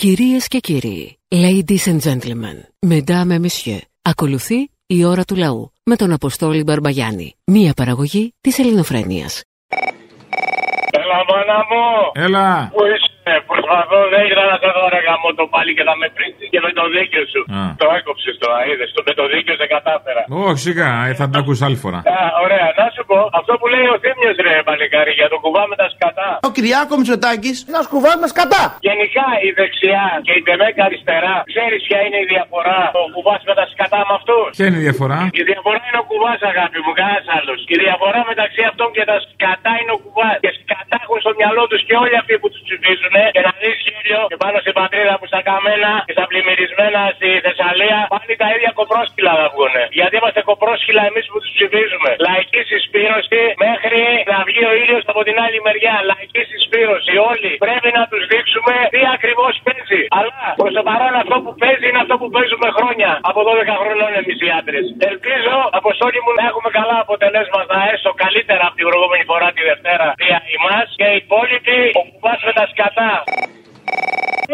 Κυρίες και κύριοι, ladies and gentlemen, mesdames et messieurs, ακολουθεί η ώρα του λαού με τον Αποστόλη Μπαρμπαγιάννη, μία παραγωγή της ελληνοφρένειας. Έλα, μάνα μου! Έλα. Πού είσαι, προσπαθώ, δεν ήθελα να σε δω ρε γαμό το πάλι και θα με πρίξει και με το δίκιο σου. Α. Το έκοψες τώρα, είδες. Το με το δίκιο σε κατάφερα. Όχι, σιγά, ε, θα την ακούσεις άλλη φορά. Α, ωραία, να σου πω, αυτό που λέει ο Θήμιος ρε παλικάρι για το κουβά με τα σκατά. Ο Κυριάκο Μητσοτάκης να σκουβάμε σκατά. Γενικά η δεξιά και η τεμέκα αριστερά, ξέρεις ποια είναι η διαφορά ο κουβάς με τα σκατά με αυτούς; Ποια είναι η διαφορά; Η διαφορά είναι ο κουβάς, αγάπη μου, κανένας άλλος. Η διαφορά μεταξύ αυτών και τα σκατά είναι ο κουβάς. Και σκατά έχουν στο μυαλό τους και όλοι αυτοί που τους ψηφίζουν. Και να δεις γέλιο και πάνω στην πατρίδα που στα καμένα και στα πλημμυρισμένα στη Θεσσαλία πάλι τα ίδια κοπρόσκυλα θα βγουν. Γιατί είμαστε κοπρόσκυλα εμείς που τους ψηφίζουμε. Λαϊκή συσπήρωση μέχρι να βγει ο ήλιος από την άλλη μεριά. Λαϊκή συσπήρωση. Όλοι πρέπει να τους δείξουμε τι ακριβώς παίζει. Αλλά προς το παρόν αυτό που παίζει είναι αυτό που παίζουμε χρόνια. Από 12 χρονών εμείς οι άντρες. Ελπίζω, αποστόλη μου, να έχουμε καλά αποτελέσματα έστω καλύτερα από την προηγούμενη φορά τη Δευτέρα. Δια εμά και οι υπόλοιποι ο κουμπά με τα σκατά.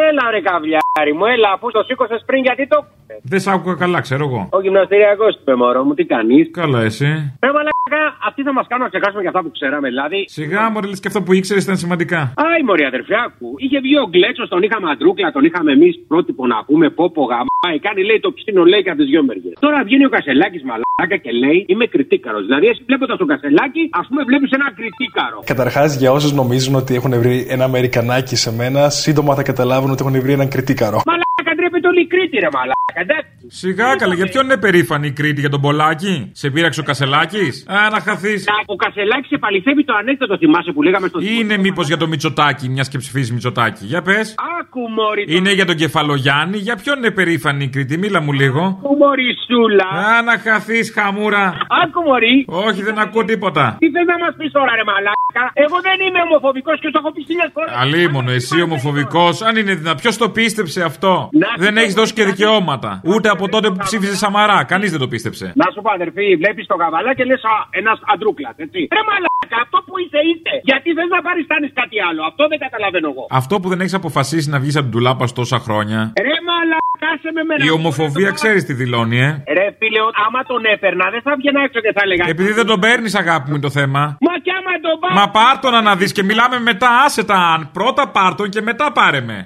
Έλα ρε καβλιάρι μου, έλα αφού το σήκωσες πριν γιατί το. Δεν σ' άκουγα καλά, ξέρω εγώ. Ο γυμναστηριακός είπε μωρό μου, τι κάνεις; Καλά, εσύ. Ρε μαλάκα, αυτοί θα μας κάνουν να ξεχάσουμε για αυτά που ξέραμε, δηλαδή. Σιγά, μωρέ, λες και αυτό που ήξερες ήταν σημαντικά. Άι, μωρή αδερφιάκου. Είχε βγει ο Γκλέτσος, τον είχαμε αντρούκλα, τον είχαμε εμείς πρότυπο να πούμε πόπο γαμάει. Κάνει λέει το ψήνο λέει και από τις δυο μεριές. Τώρα βγαίνει ο Κασελάκης μαλάκα και λέει είμαι κριτήκαρος. Δηλαδή, εσύ βλέποντας τον Κασελάκη, ας πούμε βλέπεις ένα κριτήκαρο. Καταρχάς, για όσους νομίζουν ότι έχουν βρει ένα Αμερικανάκι σε μένα, σύντομα θα καταλάβουν ότι έχουν βρει έναν κριτήκαρο. Μαλάκα ντρέπεται όλη η Κρήτη, ρε μαλάκα. εντάξει. Σιγά, καλά, για ποιον είναι περήφανη η Κρήτη, για τον Πολάκη; Σε πείραξε ο Κασελάκης; Α, να χαθείς. Ο Κασελάκης επαληθεύει το ανέκδοτο, θυμάσαι που λέγαμε στο Είναι μήπως για το Μητσοτάκι, μιας και ψηφίζει Μητσοτάκι. Για πες. Άκου μωρή. το- Είναι για τον Κεφαλογιάννη. Για ποιον είναι περήφανη η Κρήτη, μίλα μου λίγο. Άκου μωρή σούλα. Α, να χαθείς, χαμούρα. Άκου μωρή. Όχι, δεν ακούω τίποτα. Τι θες να μας πεις τώρα, ρε Μαλάκα; Εγώ δεν είμαι ομοφοβικός και το έχω πει χίλιες φορές. Αλίμονο, εσύ ομοφοβικός, αν είναι δυνατό. Ποιος το πίστεψε αυτό; Να Δεν σου έχεις πω, δώσει και να σου δικαιώματα. πω. Ούτε από τότε που ψήφισε Σαμαρά. Κανείς δεν το πίστεψε. Να σου πω, αδερφή, βλέπεις τον καβαλά και λες ένας αντρούκλας, έτσι. Ρε Μαλάκα, αυτό που είσαι, είσαι. Γιατί θες να παριστάνει κάτι άλλο. Αυτό δεν καταλαβαίνω εγώ. Αυτό που δεν έχεις αποφασίσει να βγει από την τουλάπα τόσα χρόνια. Ρε Μαλάκα, σε με μένα. Η ομοφοβία ξέρεις τι δηλώνει, ε. Ρε φίλε, ο- άμα τον έπαιρνα, δεν θα βγαίνα έξω και θα έλεγα. Επειδή δεν τον παίρνεις, αγάπη μου, είναι το θέμα. Μα κι άμα τον πάω. Μα πάρ' τον να δεις και μιλάμε μετά, άσε τα αν. Πρώτα πάρ' τον και μετά πάρε με.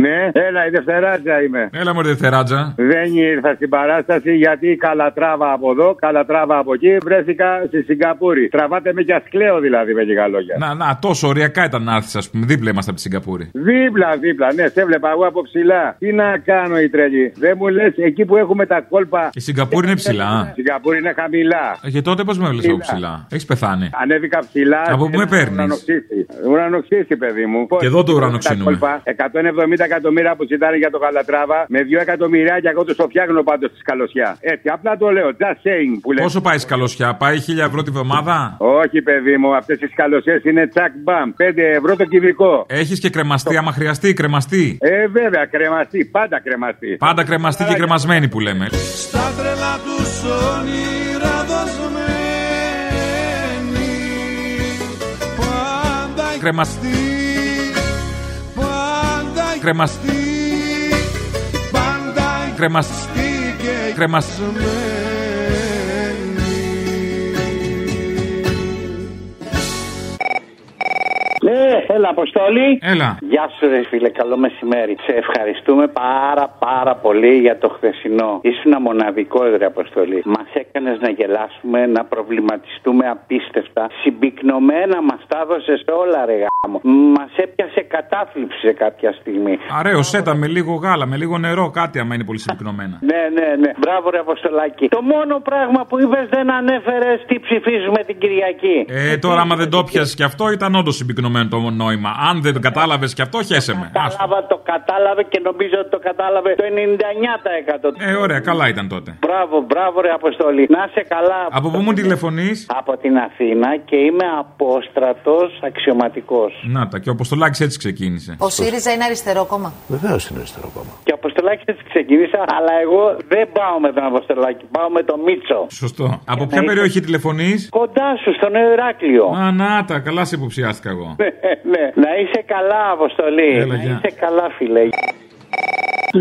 Ναι, έλα, η Δευτεράτζα είμαι. Έλα μου, ρε Θεράτζα. Δεν ήρθα στην παράσταση γιατί καλατράβα από εδώ, καλατράβα από εκεί. Βρέθηκα στη Σιγκαπούρη. Τραβάτε με κι κλαίω δηλαδή με λίγα λόγια. Να, να, τόσο ωριακά ήταν να έρθεις, ας πούμε. Δίπλα είμαστε από τη Σιγκαπούρη. Δίπλα, δίπλα, ναι, σε έβλεπα εγώ από ψηλά. Τι να κάνω η τρελή. Δεν μου λες εκεί που έχουμε τα κόλπα. Η Σιγκαπούρη είναι ψηλά. Η Σιγκαπούρη είναι χαμηλά. Ε, Και τότε πώς με έβλεπε από ψηλά. Έχεις πεθάνει. Ανέβηκα ψηλά. Από πού με παίρνεις; Ουρανοξύστη. Ουρανοξύστη, παιδί μου. Και εδώ το Πώς ουρανοξύνουμε. τα κόλπα, 170 εκατομμύρια που ζητάνε για το Καλατράβα, με 2 εκατομμυριά και εγώ του το φτιάχνω πάντως στη σκαλωσιά. Έτσι, απλά το λέω. Just saying που λέει. Πόσο πάει η σκαλωσιά, πάει 1000 ευρώ τη βδομάδα; Όχι, παιδί μου, αυτές οι σκαλωσιές είναι τσακ μπαμ. 5 ευρώ το κυβικό. Έχεις και κρεμαστή, άμα χρειαστεί, κρεμαστή. Ε, βέβαια, κρεμαστή, πάντα κρεμαστή. Πάντα κρεμαστή και κρεμασμένη που λέμε. Στα τρελά τους όνειρα δοσμένη Πάντα Κρεμαστή, Πάντα κρεμαστή, Πάντα κρεμαστή, και κρεμαστή. Ναι, έλα, Αποστόλη. Έλα. Γεια σου, ρε φίλε, καλό μεσημέρι. Σε ευχαριστούμε πάρα πάρα πολύ για το χθεσινό. Ήσουν μοναδικό, ρε Αποστολή. Μας έκανες να γελάσουμε, να προβληματιστούμε απίστευτα. Συμπυκνωμένα μας τα έδωσες όλα, ρε γάμο. Μας έπιασε κατάθλιψη σε κάποια στιγμή. Αραίο σέτα με λίγο γάλα, με λίγο νερό, κάτι άμα είναι πολύ συμπυκνωμένα. Ναι, ναι, ναι. Μπράβο, ρε Αποστολάκη. Το μόνο πράγμα που είπες δεν ανέφερες τι ψηφίζουμε την Κυριακή. Ε, τώρα άμα δεν το πιάσεις και αυτό ήταν όντως συμπυκνωμένο το νόημα. Αν δεν το κατάλαβες και αυτό, χέσε με. Άστο. Κατάλαβα, το κατάλαβε και νομίζω ότι το κατάλαβε το 99%. Ε, ωραία, καλά ήταν τότε. Μπράβο, μπράβο, ρε Αποστολή. Να είσαι καλά. Από πού μου τηλεφωνείς; Από την Αθήνα και είμαι απόστρατο αξιωματικός. Να τα, και ο Αποστολάκης έτσι ξεκίνησε. Ο ΣΥΡΙΖΑ είναι αριστερό κόμμα; Βεβαίως είναι αριστερό κόμμα. Και ο Αποστολάκη Αποστολάκη έτσι ξεκίνησα, αλλά εγώ δεν πάω με τον Αποστολάκη, πάω με τον Μίτσο. Σωστό. Από ποια περιοχή τηλεφωνείς; Κοντά σου, στο Νέο Ηράκλειο. Α, να τα, καλά σε υποψιάστηκα εγώ. ναι, να είσαι καλά, Αποστολή. Έλα, να γεια. είσαι καλά, φίλε.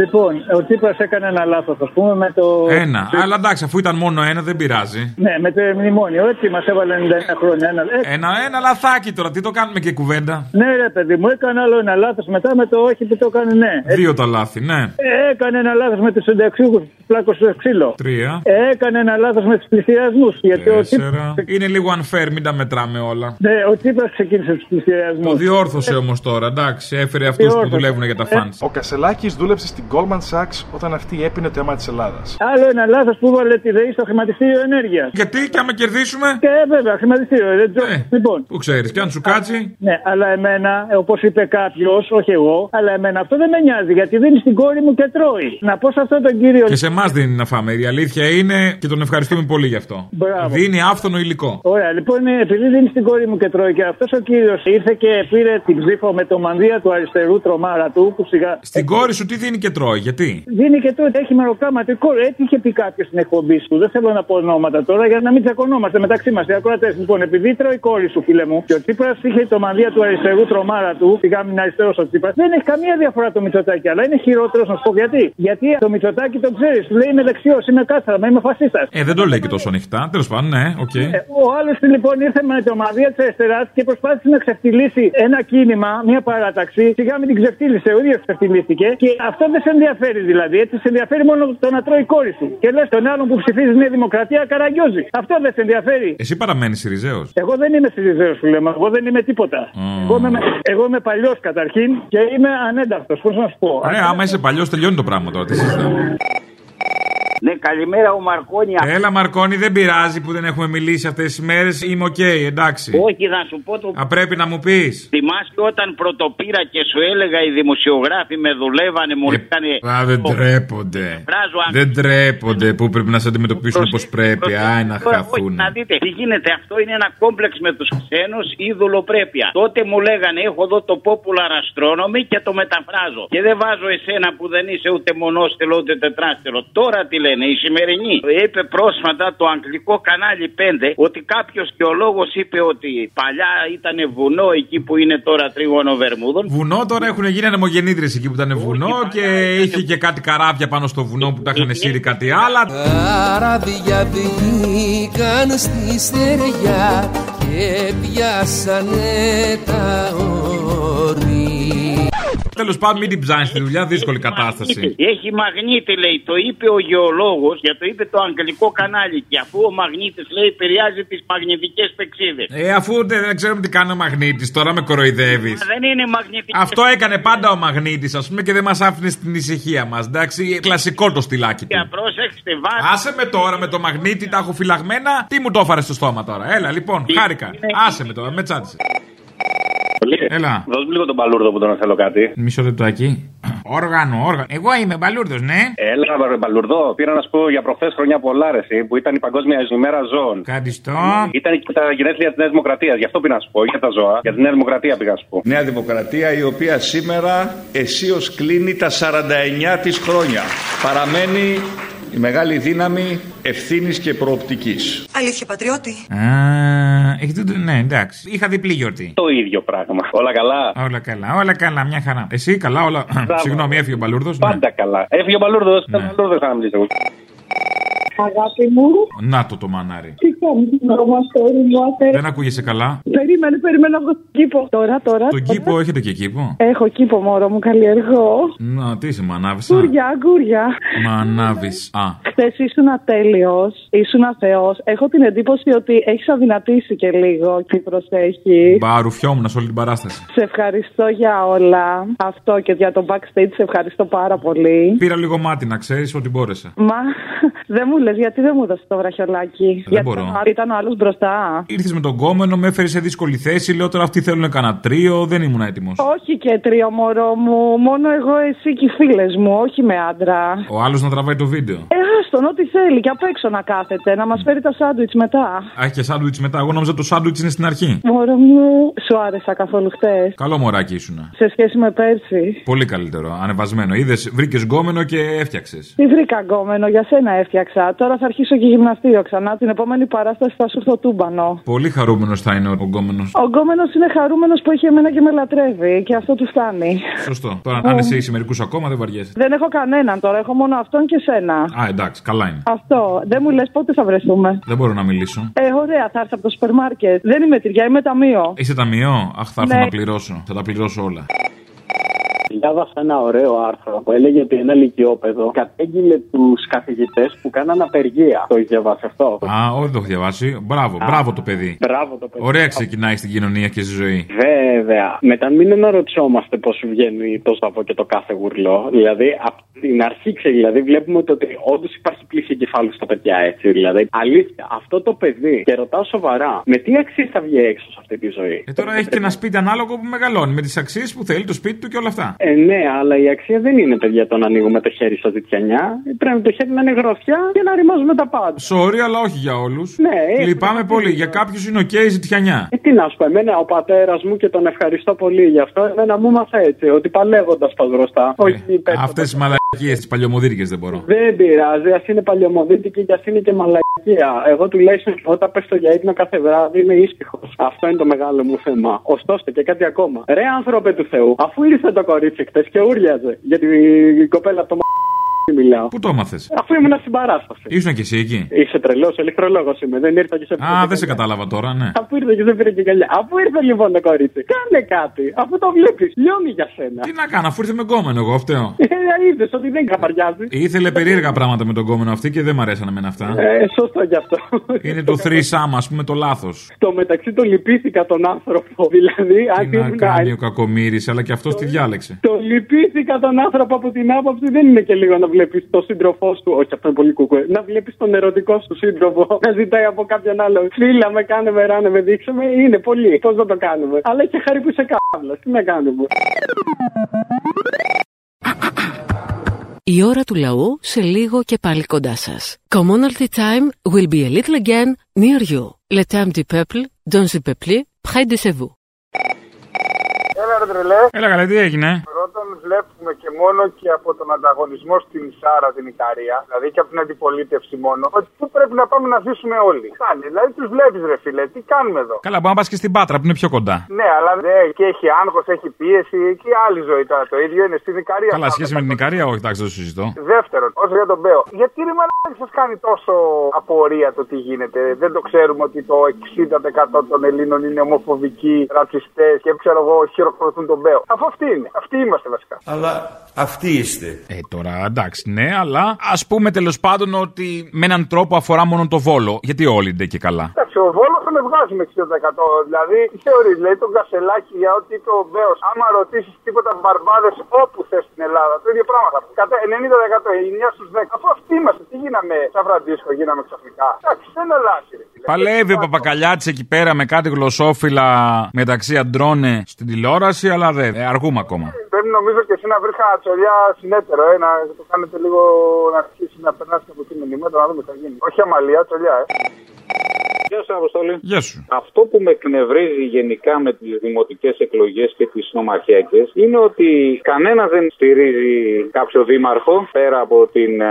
Λοιπόν, ο Τσίπρας έκανε ένα λάθος, ας πούμε, με το. Ένα. Αλλά εντάξει, αφού ήταν μόνο ένα, δεν πειράζει. Ναι, με το μνημόνιο. Έτσι μας έβαλε 91 χρόνια. Ένα... Ε, Ένα, ένα λαθάκι τώρα, τι το κάνουμε και κουβέντα; ναι, ρε παιδί μου, έκανε άλλο ένα λάθος μετά με το όχι που το έκανε ναι. Ε, Δύο τα λάθη, ναι. ε, έκανε ένα λάθος με τους συνταξιούχου που πλάκωσε στο ξύλο. Τρία. Ε, έκανε ένα λάθος με τους πληστηριασμού. Γιατί ο Τσίπρα. Τέσσερα. Είναι λίγο unfair, μην τα μετράμε όλα. Ναι, ο Τσίπρας ξεκίνησε τους πληστηριασμού. Το διόρθωσε όμως τώρα, εντάξει. Έφερε αυτούς που Διόρθωσε. δουλεύουν για τα Ε, φαντ. Ο Κασελάκης δούλεψε στην Goldman Sachs όταν αυτή έπινε το αίμα της Ελλάδας. Άλλο ένα λάθος που βάλε τη ΔΕΗ στο χρηματιστήριο ενέργειας. Γιατί και άμα κερδίσουμε; Και ε, βέβαια, χρηματιστήριο. ε, τζο- Ε. Λοιπόν, Που ξέρεις, και αν σου κάτσει. Ναι, αλλά εμένα, όπως είπε κάποιος, όχι εγώ, αλλά εμένα αυτό δεν με νοιάζει γιατί δίνει στην κόρη μου και τρώει. Να πω σε αυτόν τον κύριο. Και σε εμάς δίνει να φάμε. Η αλήθεια είναι και τον ευχαριστούμε πολύ γι' αυτό. Μπράβο. Δίνει άφθονο υλικό. Ωραία, λοιπόν, επειδή δίνει στην κόρη μου και τρώει και αυτός ο κύριος ήρθε και πήρε την ψήφο με το μανδύα του αριστερού τρομάρα του που σιγά. Στην κόρη σου τι δίνει και τρώει, γιατί; Δίνει και τότε έχει μεροκάματο. Έτσι είχε πει κάποιος στην εκπομπή σου; Δεν θέλω να πω ονόματα τώρα για να μην τσακωνόμαστε μεταξύ μας. Οι ακροατές. Λοιπόν, επειδή τρώει η κόρη σου, φίλε μου, και ο Τσίπρας είχε το μανδύα του αριστερού τρομάρα του, σιγά μην αριστερός ο Τσίπρας, δεν έχει καμία διαφορά τον Μητσοτάκη, αλλά είναι χειρότερος να σου πω γιατί. Γιατί τον Μητσοτάκη το ξέρεις, του λέει είμαι δεξιός, είμαι κάθαρμα, είμαι φασίστας. Ε, δεν το λέει και τόσο ανοιχτά. Τέλος πάντων, ναι, οκ. Ε, Ο άλλος λοιπόν ήρθε με το μανδύα της αριστεράς και προσπάθησε να ξεφτιλίσει ένα κίνημα, μια παράταξη. Σιγά μην την ξεφτίλισε, ο ίδιος ξεφτιλίστηκε. Και αυτό δεν σε ενδιαφέρει δηλαδή. Έτσι σε ενδιαφέρει μόνο το να τρώει η κόρη σου. Και λες τον άλλον που ψηφίζεις Νέα Δημοκρατία καραγκιόζη. Αυτό δεν σε ενδιαφέρει. Εσύ παραμένεις Σιριζέος. Εγώ δεν είμαι Σιριζέος, σου λέμε. Εγώ δεν είμαι τίποτα. Εγώ είμαι, εγώ είμαι παλιός καταρχήν και είμαι ανένταχτος. Πώς να σου πω. Ωραία, άμα είσαι παλιός, τελειώνει το πράγμα τώρα. Τι συζητάμε. Ναι, καλημέρα ο Μαρκόνια. Έλα, Μαρκόνη, δεν πειράζει που δεν έχουμε μιλήσει αυτές τις μέρες. Είμαι οκ, εντάξει. Όχι, να σου πω το. Α, πρέπει να μου πεις. Θυμάσαι όταν πρωτοπήρα και σου έλεγα οι δημοσιογράφοι με δουλεύανε, μου λέγανε. Α, δεν ντρέπονται. Φράζω, αν- Δεν ντρέπονται που πρέπει να σε αντιμετωπίσουν όπως πρέπει. Άι, να Τώρα, χαθούν. όχι, να δείτε, τι γίνεται. Αυτό είναι ένα κόμπλεξ με τους ξένους ή δουλοπρέπεια. Τότε μου λέγανε, έχω εδώ το popular astronomy και το μεταφράζω. Και δεν βάζω εσένα που δεν είσαι ούτε μονόστελο ούτε τετράστελο. Τώρα τι λένε, η σημερινή. Είπε πρόσφατα το αγγλικό κανάλι 5 ότι κάποιος γεωλόγο είπε ότι παλιά ήταν βουνό εκεί που είναι τώρα τρίγωνο Βερμούδων. Βουνό τώρα έχουν γίνει ανεμογεννήτρε εκεί που ήταν βουνό και είχε και κάτι καράβια πάνω στο βουνό που τα είχαν σύρει κάτι άλλα. Καράβια βγήκαν στη στεριά και πιάσανε τα όρη. Τέλος πάντων, μην την ψάχνεις στη δουλειά, δύσκολη κατάσταση. Έχει μαγνήτη, λέει. Το είπε ο γεωλόγος και το είπε το αγγλικό κανάλι. Και αφού ο μαγνήτης λέει επηρεάζει τις μαγνητικές πεξίδες. Ε, αφού δεν δεν ξέρουμε τι κάνει ο μαγνήτης, τώρα με κοροϊδεύεις. Δεν είναι μαγνητική. Αυτό έκανε πάντα ο μαγνήτης, ας πούμε, και δεν μας άφηνε στην ησυχία μας. Εντάξει, κλασικό το στυλάκι του. Πρόσεξτε, βάζει. Άσε με τώρα με το μαγνήτη, τα έχω φυλαγμένα. Τι μου το έφαρες στο στόμα τώρα. Έλα, λοιπόν, χάρηκα. Άσε με τώρα, με τσάντισε. Έλα. Δώσ' μου λίγο τον παλούρδο που τον θέλω κάτι. Μισό λεπτάκι. Όργανο, όργανο. Εγώ είμαι μπαλούρδο, ναι. Έλα, ρε Παλουρδό, πήρα να σου πω για προχθές χρονιά πολλά αρέσει που ήταν η Παγκόσμια ημέρα ζώων. Ευχαριστώ. Ήταν και τα γενέθλια της Νέας Δημοκρατίας. Γι' αυτό πήγα να σου πω, για τα ζώα. Για τη Νέα Δημοκρατία πήγα να σου πω. Νέα Δημοκρατία η οποία σήμερα αισίως κλείνει τα 49 της χρόνια. Παραμένει η μεγάλη δύναμη ευθύνης και προοπτικής. Αλήθεια, πατριώτη. Α, έχετε το- ναι, εντάξει. Είχα διπλή γιορτή. Το ίδιο πράγμα. Όλα καλά; Όλα καλά, όλα καλά, μια χαρά. Εσύ καλά, όλα. Συγγνώμη, έφυγε ο Μπαλούρδος. Πάντα καλά. Έφυγε ο Παλούρδο. Ναι. Παλούρδο θα μιλήσω εγώ. Αγάπη μου, Να το το μανάρι. τι κάνεις μωρό αγόρι μου, άστερε. Δεν ακούγεσαι καλά; Περίμενε, περίμενε από τον κήπο. Τώρα, τώρα. Τον κήπο έχετε και κήπο; Έχω κήπο μωρό μου, καλλιεργώ. Να, τι είσαι, μανάβησα. Γκουριά, γκουριά. Μανάβει. Α, Χθες ήσουν ατέλειος, ήσουν θεό. Έχω την εντύπωση ότι έχεις αδυνατήσει και λίγο και προσέχει. μπαρουφιόμουν σε όλη την παράσταση. Σε ευχαριστώ για όλα. Αυτό και για το backstage σε ευχαριστώ πάρα πολύ. Πήρα λίγο μάτι να ξέρεις ότι μπόρεσα. Μα δεν μου λες, γιατί δεν μου έδωσε το βραχιολάκι. γιατί μπορώ. ήταν- ήταν ο άλλος μπροστά. Ήρθες με τον κόμενο, με έφερε σε δύσκολη θέση. Λέω τώρα αυτοί θέλουν κανένα τρίο, δεν ήμουν έτοιμος. Όχι και τρίο μωρό μου, μόνο εγώ, εσύ και οι φίλες μου, όχι με άντρα. Ο άλλος να τραβάει το βίντεο. Ε, άστο τουλάχιστον ό,τι θέλει και απ' έξω να κάθεται, να μας φέρει τα σάντουιτς μετά. Α, έχει και σάντουιτς μετά. Εγώ νόμιζα το σάντουιτς είναι στην αρχή. Μωρό μου, σου άρεσα καθόλου χτες. Καλό μωράκι ήσουνα. Σε σχέση με πέρσι. Πολύ καλύτερο. Ανεβασμένο. Είδες, βρήκες γκόμενο και έφτιαξες. Τι βρήκα γκόμενο, για σένα έφτιαξα. Τώρα θα αρχίσω και γυμναστήριο ξανά. Την επόμενη παράσταση θα σου στο τούμπανο. Πολύ χαρούμενος θα είναι ο γκόμενο. Ο γκόμενο είναι χαρούμενος που έχει εμένα και με λατρεύει και αυτό του φτάνει. Σωστό. Τώρα, αν εσύ έχει μερικού ακόμα, δεν βαριέσαι. Δεν έχω κανέναν τώρα, έχω μόνο αυτόν και σένα. Α, εντάξει, καλά είναι. Αυτό. Δεν μου λες πότε θα βρεθούμε. Δεν μπορώ να μιλήσω. Ε, ωραία, θα έρθω από το σούπερ μάρκετ. Δεν είμαι τυριά, είμαι ταμείο. Είσαι ταμείο; Αχ, θα έρθω Ναι. να πληρώσω. Θα τα πληρώσω όλα. Διάβασα ένα ωραίο άρθρο που έλεγε ότι ένα λυκειόπεδο κατέγγειλε τους καθηγητές που κάναν απεργία. Το έχεις διαβάσει αυτό; Α, όχι, δεν το έχω διαβάσει. Μπράβο, Α. μπράβο το παιδί. Μπράβο το παιδί. Ωραία ξεκινάει στην κοινωνία και στη ζωή. Βέβαια. Μετά μην αναρωτιόμαστε πώς βγαίνει το ζαβό και το κάθε γουρλό. Δηλαδή, από την αρχή ξέρει, δηλαδή, βλέπουμε ότι όντως υπάρχει πλήση εγκεφάλου στα παιδιά έτσι. Δηλαδή, αλήθεια, αυτό το παιδί, και ρωτάω σοβαρά, με τι αξίες θα βγει έξω σε αυτή τη ζωή; Ε, τώρα έχει και ένα σπίτι ανάλογο που μεγαλώνει με τις αξίες που θέλει, το σπίτι του και όλα αυτά. Ε, ναι, αλλά η αξία δεν είναι, παιδιά, το να ανοίγουμε το χέρι στα ζητιανιά. Πρέπει το χέρι να είναι γροθιά και να ρημάζουμε τα πάντα. Sorry, αλλά όχι για όλους. Ναι, ε, Λυπάμαι πολύ. Για κάποιους είναι οκ η ζητιανιά. Ε, τι να σου πω, εμένα ο πατέρας μου και τον ευχαριστώ πολύ γι' αυτό. Εμένα μου 'μαθε έτσι, ότι παλεύοντας πας μπροστά. Όχι υπέρ. Αυτές τι μαλακίες, τις παλιομοδίτικες δεν μπορώ. Δεν πειράζει, ας είναι παλιομοδίτικη και ας είναι και μαλακία. Εγώ τουλάχιστον όταν πέφτω για ύπνο κάθε βράδυ είμαι ήσυχος. Αυτό είναι το μεγάλο μου θέμα. Ωστόσο και κάτι ακόμα. Ρε άνθρωπε του Θεού, αφού ήρθε το κορίτσι χτες και ούριαζε. Για την κοπέλα από το μ... μιλάω. Πού το έμαθες; Αφού ήμουν στην παράσταση. Ήσουν και εσύ εκεί. Είσαι τρελός, ηλεκτρολόγο είμαι. Δεν ήρθα και σε Α, δεν σε κατάλαβα τώρα, ναι. Αφού ήρθε και σε πήρε και καλιά. Αφού ήρθε λοιπόν το κορίτσι, κάνε κάτι. Αφού το βλέπεις, λιώνει για σένα. Τι να κάνω, αφού ήρθε με γκόμενο, εγώ φταίω. Ε, είδες ότι δεν καπαριάζει. Ήθελε περίεργα πράγματα με τον κόμενο αυτή και δεν μ' αρέσανε εμένα αυτά. Ε, σωστό γι' αυτό. Είναι το 3 ας πούμε, το λάθος. Στο μεταξύ το λυπήθηκα τον άνθρωπο. Δηλαδή, αν Τι να ήμουν κάνει ο κακομοίρη, αλλά και αυτός τη διάλεξε. Το λυπήθηκα τον άνθρωπο από την άποψη δεν είναι και λίγο να βλέπεις τον σύντροφός σου. Όχι, αυτό είναι πολύ κουκουέ. Να βλέπεις τον ερωτικό σου σύντροφο να ζητάει από κάποιον άλλο. Φίλα με, κάνε με, ράνε με, δείξε με. Είναι πολύ. Πώς να το κάνουμε. Αλλά έχει χάρη που είσαι κάβλα. Τι να κάνουμε. Η ώρα του λαού σε λίγο και πάλι κοντά σας. Commonalty time will be a little again near you. Le temps du peuple, dans le peuple, près de chez vous. Έλα ρε τρελέ. Έλα καλά, τι έγινε; Πρώτον βλέπουμε και μόνο και από τον ανταγωνισμό στην Σάρα την Ικαρία, δηλαδή και από την αντιπολίτευση μόνο, ότι πού πρέπει να πάμε να ζήσουμε όλοι. Κάνει, δηλαδή τους βλέπεις ρε φίλε, τι κάνουμε εδώ. Καλά, μπορεί να πας και στην Πάτρα που είναι πιο κοντά. Ναι, αλλά ναι, και έχει άγχος, έχει πίεση και άλλη ζωή τώρα. Το ίδιο είναι στην Ικαρία. Καλά, σχέση με την Ικαρία, όχι, εντάξει, δεν το συζητώ. Δεύτερον, όσο για τον Μπέο, γιατί ρε μαλάκι σας κάνει τόσο απορία το τι γίνεται; Δεν το ξέρουμε ότι το 60% των Ελλήνων είναι ομοφοβικοί, ρατσιστές και ξέρω εγώ χειροκροτούν τον Μπέο. Αφού αυτοί είναι. Αυτοί είμαστε βασικά. Αλλά αυτοί είστε. Ε, τώρα εντάξει, ναι, αλλά ας πούμε τέλος πάντων ότι με έναν τρόπο αφορά μόνο το βόλο. Γιατί όλοι είναι και καλά. Εντάξει, ο Βόλος τον βγάζει με 60%. Δηλαδή, τι θεωρείς, λέει τον Κασελάκη για ότι είπε ο Μπέος. Άμα ρωτήσεις τίποτα μπαρμπάδες όπου θες στην Ελλάδα, το ίδιο πράγμα θα πει. Κατά 90%, 9 στους 10. Αφού αυτοί είμαστε, τι γίναμε σαν Φραντίσκο, γίναμε ξαφνικά. Εντάξει, δεν αλλάζει. ρε φίλε. Παλεύει ο Παπακαλιάτης εκεί πέρα με κάτι γλωσσόφυλλα μεταξύ αντρώνε στην τηλεόραση, αλλά δεν. Ε, αργούμε ακόμα. Πρέπει νομίζω και εσύ να βρεις χατσολιά συνέτερο, ε, να το κάνετε λίγο να αρχίσει να περνάσει από εκεί μηνύματα, να δούμε τι θα γίνει. Όχι αμαλία, τσολιά, ε. Γεια σου, Αποστολή. Γεια σου. Αυτό που με εκνευρίζει γενικά με τις δημοτικές εκλογές και τις νομαρχιακές είναι ότι κανένα δεν στηρίζει κάποιο δήμαρχο πέρα από την ε,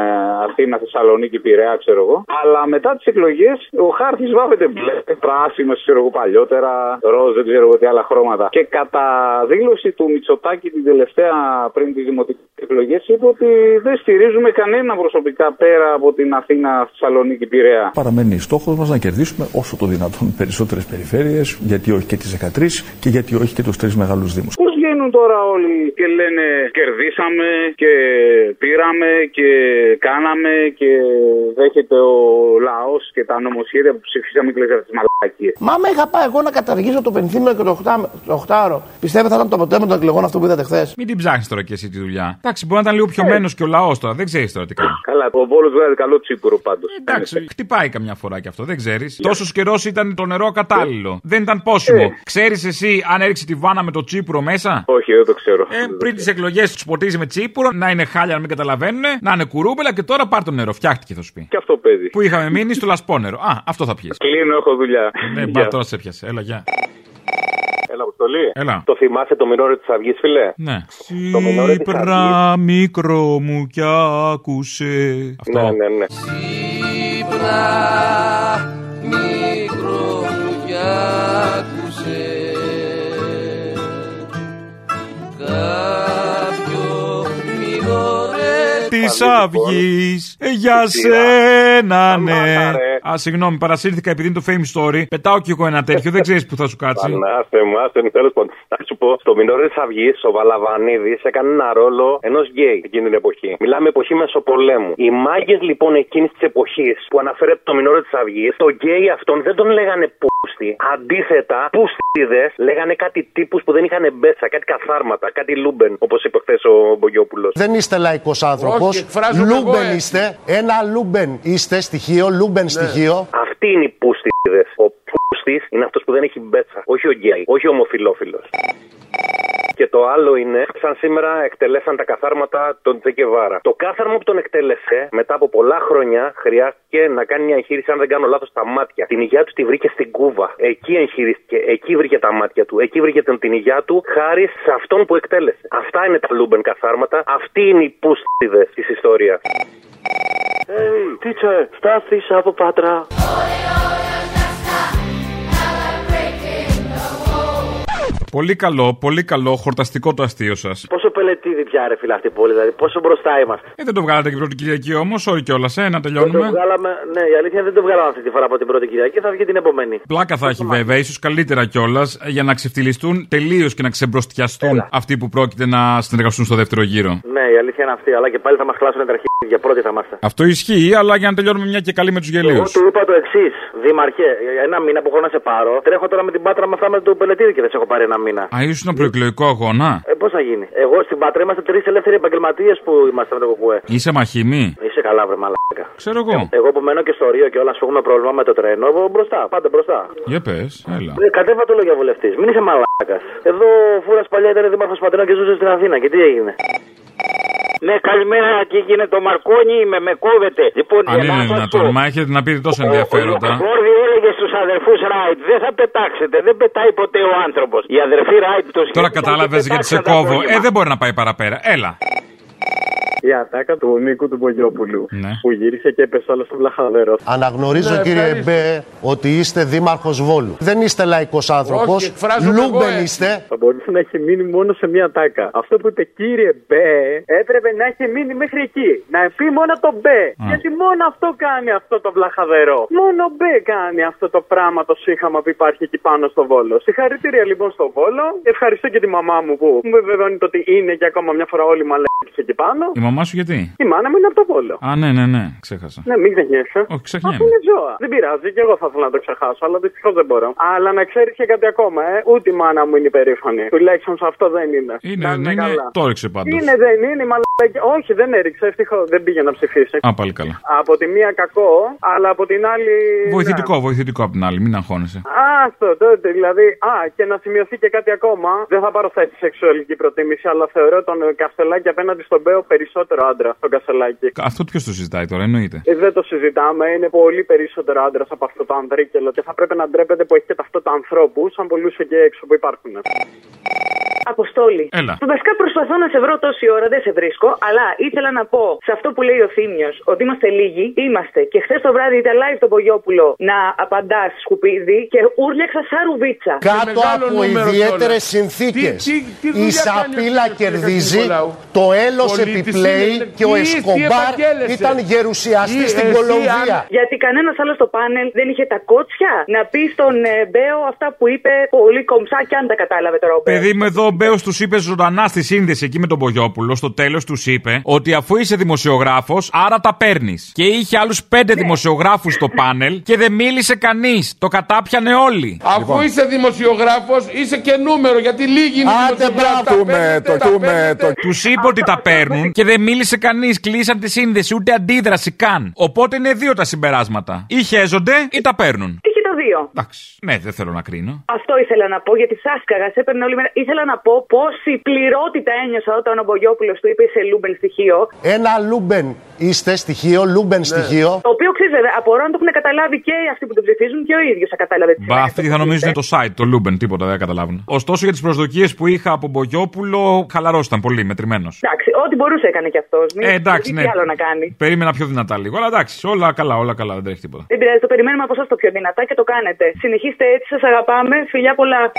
Αθήνα, Θεσσαλονίκη, Πειραιά, ξέρω εγώ. Αλλά μετά τις εκλογές ο χάρτης βάφεται μπλε, πράσινος, ξέρω εγώ παλιότερα, ροζ, δεν ξέρω εγώ τι άλλα χρώματα. Και κατά δήλωση του Μητσοτάκη την τελευταία πριν τι δημοτικέ εκλογές είπε ότι δεν στηρίζουμε κανένα προσωπικά πέρα από την Αθήνα, Θεσσαλονίκη, Πειραιά. Παραμένει στόχος μας να κερδίσουμε όσο το δυνατόν περισσότερες περιφέρειες, γιατί όχι και τις 13 και γιατί όχι και τους τρεις μεγάλους Δήμους. Πώς βγαίνουν τώρα όλοι και λένε κερδίσαμε και πήραμε και κάναμε και δέχεται ο λαός και τα νομοσχέδια που ψηφίσαμε και λέγανε τις μαλακίες. Μα με είχα πάει εγώ να καταργήσω το πενθήμερο και το 8 το 8 Πιστεύετε θα ήταν το αποτέλεσμα των εκλογών αυτό που είδατε χθες. Μην την ψάχνεις τώρα και εσύ τη δουλειά. Εντάξει, Εντάξει, μπορεί να ήταν λίγο πιωμένο και ο λαός τώρα. Δεν ξέρεις τώρα τι κάνει. Καλά, ο Βόλος βγάζει καλό τσίπουρο πάντως. Εντάξει, χτυπάει καμιά φορά και αυτό, δεν ξέρεις. Τόσος καιρός ήταν το νερό κατάλληλο. Δεν ήταν πόσιμο. Ξέρεις εσύ αν έριξε τη βάνα με το τσίπουρο μέσα; Όχι, δεν το ξέρω. Ε, πριν τις εκλογές τους ποτίζει με τσίπουρο, να είναι χάλια να μην καταλαβαίνουν, να είναι κουρούμπελα και τώρα πάρ το νερό. Φτιάχτηκε θα σου πει. Και αυτό παίζει. Που είχαμε μείνει στο λασπόνερο. Α, αυτό θα πιεις. Κλείνω, έχω δουλειά. Ναι, μπα τώρα σε πιάσε. Έλα, γεια. Έλα, Αποστολή. Έλα. Το θυμάσαι το μινόρε της Αυγής, φιλέ. Ναι. Το μινόρε της Σύπρα μικρό μου κι άκουσε. Αυτό. Ναι, ναι, ναι. Σύπρα μικρό μου κι άκουσε Της Αυγής για σένα, ναι. Α, συγγνώμη, παρασύρθηκα επειδή είναι το Fame Story. Πετάω κι εγώ ένα τέτοιο, δεν ξέρεις που θα σου κάτσει. Ανάστε μου, άστε μου, τέλος πάντων. Να σου πω, στο Μινόρε της Αυγής, ο Βαλαβανίδης έκανε ένα ρόλο ενός γκέι εκείνη την εποχή. Μιλάμε εποχή Μεσοπολέμου. Οι μάγκες λοιπόν εκείνης της εποχής που αναφέρεται το Μινόρε της Αυγής, τον γκέι αυτόν δεν τον λέγανε πούστη. Αντίθετα, πούστηδες λέγανε κάτι τύπους που δεν είχαν μπέσα, κάτι καθάρματα, κάτι λούμπεν, όπως είπε χθες ο Μπογιόπουλος. Δεν είστε λαϊκός άνθρωπος. Όχι, εκφράζομαι Λούμπεν εγώ, ε. είστε. Ένα λούμπεν είστε στοιχείο, λούμπεν στοιχείο. Αυτοί είναι οι πούστηδες. Ο πούστης είναι αυτός που δεν έχει μπέσα. Όχι ο γκέι, όχι ο ομοφυλόφιλος. Και το άλλο είναι, σαν σήμερα εκτελέσαν τα καθάρματα τον Τσε Γκεβάρα. Το κάθαρμα που τον εκτέλεσε, μετά από πολλά χρόνια, χρειάστηκε να κάνει μια εγχείρηση, αν δεν κάνω λάθος, στα μάτια. Την υγεία του τη βρήκε στην Κούβα. Εκεί εγχειρίστηκε, εκεί βρήκε τα μάτια του, εκεί βρήκε την, την υγεία του, χάρη σε αυτόν που εκτέλεσε. Αυτά είναι τα Λούμπεν καθάρματα, αυτοί είναι οι πούστηδες της ιστορίας. Hey, teacher, Στάθης από Πάτρα. Πολύ καλό, πολύ καλό, χορταστικό το αστείο σας. Πόσο πελετήδη πια ρε φίλε αυτή η πόλη, δηλαδή πόσο μπροστά είμαστε. Ε, δεν το βγάλατε και πρώτη Κυριακή όμως, όχι κιόλας, ε, να Δεν το τελειώνουμε. βγάλαμε, ναι, η αλήθεια είναι δεν το βγάλαμε αυτή τη φορά από την πρώτη Κυριακή, θα βγει την επομένη. Πλάκα θα έχει βέβαια, ίσως καλύτερα κιόλας, για να ξεφτυλιστούν τελείως και να ξεμπροστιαστούν αυτοί που πρόκειται να συνεργαστούν στο δεύτερο γύρο. Ναι, η αλήθεια είναι αυτή, αλλά και πάλι θα μας χλάσουν τα αρχίδια, πρώτοι θα είμαστε. Αυτό ισχύει, αλλά για να τελειώνουμε μια και καλή με τους γελίους. Εγώ του είπα το εξής, Δήμαρχε, ένα μήνα που έχω να σε πάρω, τρέχω τώρα με την πάτρα με αυτά με το πελετήδη και δεν σε έχω πάρει ένα μήνα. Α, ήσουν προεκλογικό αγώνα; Ε, πώς θα γίνει; Εγώ στην Πάτρα είμαστε τρεις ελεύθεροι επαγγελματίες που είμαστε με το κουκουέ. Είσαι μαχημή; Είσαι καλά, βρε μαλάκα. Ξέρω εγώ. Εγώ που μένω και στο Ρίο και όλα, που έχουμε πρόβλημα με το τρένο, εγώ μπροστά, πάντα μπροστά. Για πες, έλα. Ε, κατέβα το λόγια βουλευτή. Μην είσαι μαλάκας. Εδώ ο Φούρας παλιά ήταν δήμαρχος Πατρίνο και ζούσε στην Αθήνα. Και τι έγινε; Ναι, καλημέρα και γίνεται το Μαρκόνι, με, με κόβεται. Λοιπόν, Αν είναι δυνατόν, μα έχετε να πείτε τόσο ενδιαφέροντα. Ο Γκόρδι έλεγε στους αδερφούς Ράιτ: Δεν θα πετάξετε, δεν πετάει ποτέ ο άνθρωπος. Οι αδερφοί Ράιτ το Τώρα κατάλαβες γιατί σε κόβω. Ε, δεν μπορεί να πάει παραπέρα. Έλα. Η ατάκα του Νίκου του Μπογιόπουλου Ναι. που γύρισε και έπεσε όλο στο βλαχαδέρο. Αναγνωρίζω Ναι, κύριε ευχαριστώ. Μπέ ότι είστε δήμαρχος Βόλου. Δεν είστε λαϊκός άνθρωπος. Όχι, εκφράζομαι εγώ, Λούμπεν ε. είστε. Θα μπορούσε να έχει μείνει μόνο σε μία ατάκα. Αυτό που είπε κύριε Μπέ έπρεπε να έχει μείνει μέχρι εκεί. Να πει μόνο το Μπέ. Γιατί μόνο αυτό κάνει αυτό το βλαχαδερό. Μόνο Μπέ κάνει αυτό το πράγμα το σίχαμα που υπάρχει εκεί πάνω στο Βόλο. Συγχαρητήρια λοιπόν στο Βόλο. Ευχαριστώ και τη μαμά μου που μου βεβαιώνει το ότι είναι και ακόμα μια φορά όλοι μαλάκες εκεί πάνω. Η μαμά σου γιατί; Η μάνα μου είναι από το Βόλο. Α, ναι, ναι, ναι, ξέχασα. Ναι, μην ξεχνιέσαι. Όχι, ξεχνιέμαι. Αφού είναι ζώα. Δεν πειράζει, και εγώ θα ήθελα να το ξεχάσω, αλλά δυστυχώς δεν μπορώ. Αλλά να ξέρεις και κάτι ακόμα, ε. Ούτε η μάνα μου είναι υπερήφανη. Τουλάχιστον σε αυτό δεν είναι. Είναι, Να δεν είναι, καλά. το έριξε πάντως. Είναι, δεν είναι, η μαλακή. Όχι, δεν έριξε, ευτυχώς. Δεν πήγε να ψηφίσει. Α, πάλι καλά. Από τη μία κακό, αλλά από την άλλη. Βοηθητικό, βοηθητικό απ' την άλλη, μην αγχώνεσαι. Α, αυτό τότε, δηλαδή. Α, και να σημειωθεί και κάτι ακόμα. Δεν θα πάρω θέση σεξουαλική προτίμηση, αλλά θεωρώ τον Καστελάκη απέναντι στον Μπέο περισσότερο άντρα. Τον Καστελάκη. Αυτό ποιος το συζητάει τώρα, εννοείται. Ε, δεν το συζητάμε. Είναι πολύ περισσότερο άντρας από αυτό το ανδρίκελο και θα πρέπει να ντρέπεται που έχει και ταυτότητα ανθρώπου, σαν πολλούς εκεί έξω που υπάρχουν. Αποστόλη. Έλα. Βασικά προσπαθώ να σε βρω τόση ώρα, δεν σε βρίσκω, αλλά ήθελα να πω σε αυτό που λέει ο Θήμιος ότι είμαστε λίγοι. Είμαστε. Και χθες το βράδυ ήταν live το Πογιόπουλο να απαντάς σκουπίδι και ούρλιαξα σαν ρουβίτσα. Κάτω από ιδιαίτερες συνθήκες. Η Σαπίλα κερδίζει, το έλος επιπλέει και ο Εσκομπάρ ήταν γερουσιαστής στην Κολομβία. Γιατί κανένας άλλος στο πάνελ δεν είχε τα κότσια να πει στον ε, Μπέο αυτά που είπε πολύ κομψά και αν τα κατάλαβε τώρα ο Μπέος. Παιδί μου, εδώ Μπέο τους είπε ζωντανά στη σύνδεση εκεί με τον Πογιόπουλο, στο τέλος τους είπε ότι αφού είσαι δημοσιογράφος, άρα τα παίρνεις. Και είχε άλλους πέντε δημοσιογράφους στο πάνελ και δεν μίλησε κανείς. Το κατάπιανε όλοι. Αφού είσαι δημοσιογράφος, είσαι και νούμερο γιατί λίγοι είναι Άντε μπράβο το, τούμε το. Τους είπε ότι τα παίρνουν και δεν μίλησε κανείς. Κλείσαν τη σύνδεση, ούτε αντίδραση καν. Οπότε είναι δύο τα συμπεράσματα. Ή χέζονται ή τα παίρνουν. Είχε το δύο. Εντάξει. Ναι, δεν θέλω να κρίνω. Αυτό ήθελα να πω γιατί σάσκαγα, σε έπαιρνε όλη μέρα. Ήθελα να πω πόση πληρότητα ένιωσα όταν ο Μπογιόπουλος του είπε σε Λούμπεν στοιχείο. Ένα Λούμπεν είστε στοιχείο, Λούμπεν στοιχείο. Το οποίο ξέρεις, βέβαια, απορώ αν το έχουν καταλάβει και αυτοί που το ψηφίζουν και ο ίδιος θα κατάλαβε. τι Μπα, σημαίνει αυτοί αυτό θα που νομίζουν είπε. το site, το Λούμπεν, τίποτα δεν καταλάβουν. Ωστόσο για τις προσδοκίες που είχα από Μπογιόπουλο, χαλαρό ήταν πολύ, μετρημένος. Εντάξει, ό,τι μπορούσε έκανε κι αυτός. Ε, εντάξει, ναι. Τι άλλο να κάνει. Περίμενα πιο δυνατά λίγο. Αλλά εντάξει, όλα καλά, όλα καλά, δεν τρέχει τίποτα. Δεν πειράζει, το περιμένουμε από εσάς το πιο δυνατά και το κάνετε. Συνεχίστε έτσι, σας αγαπάμε. Φιλιά πολλά.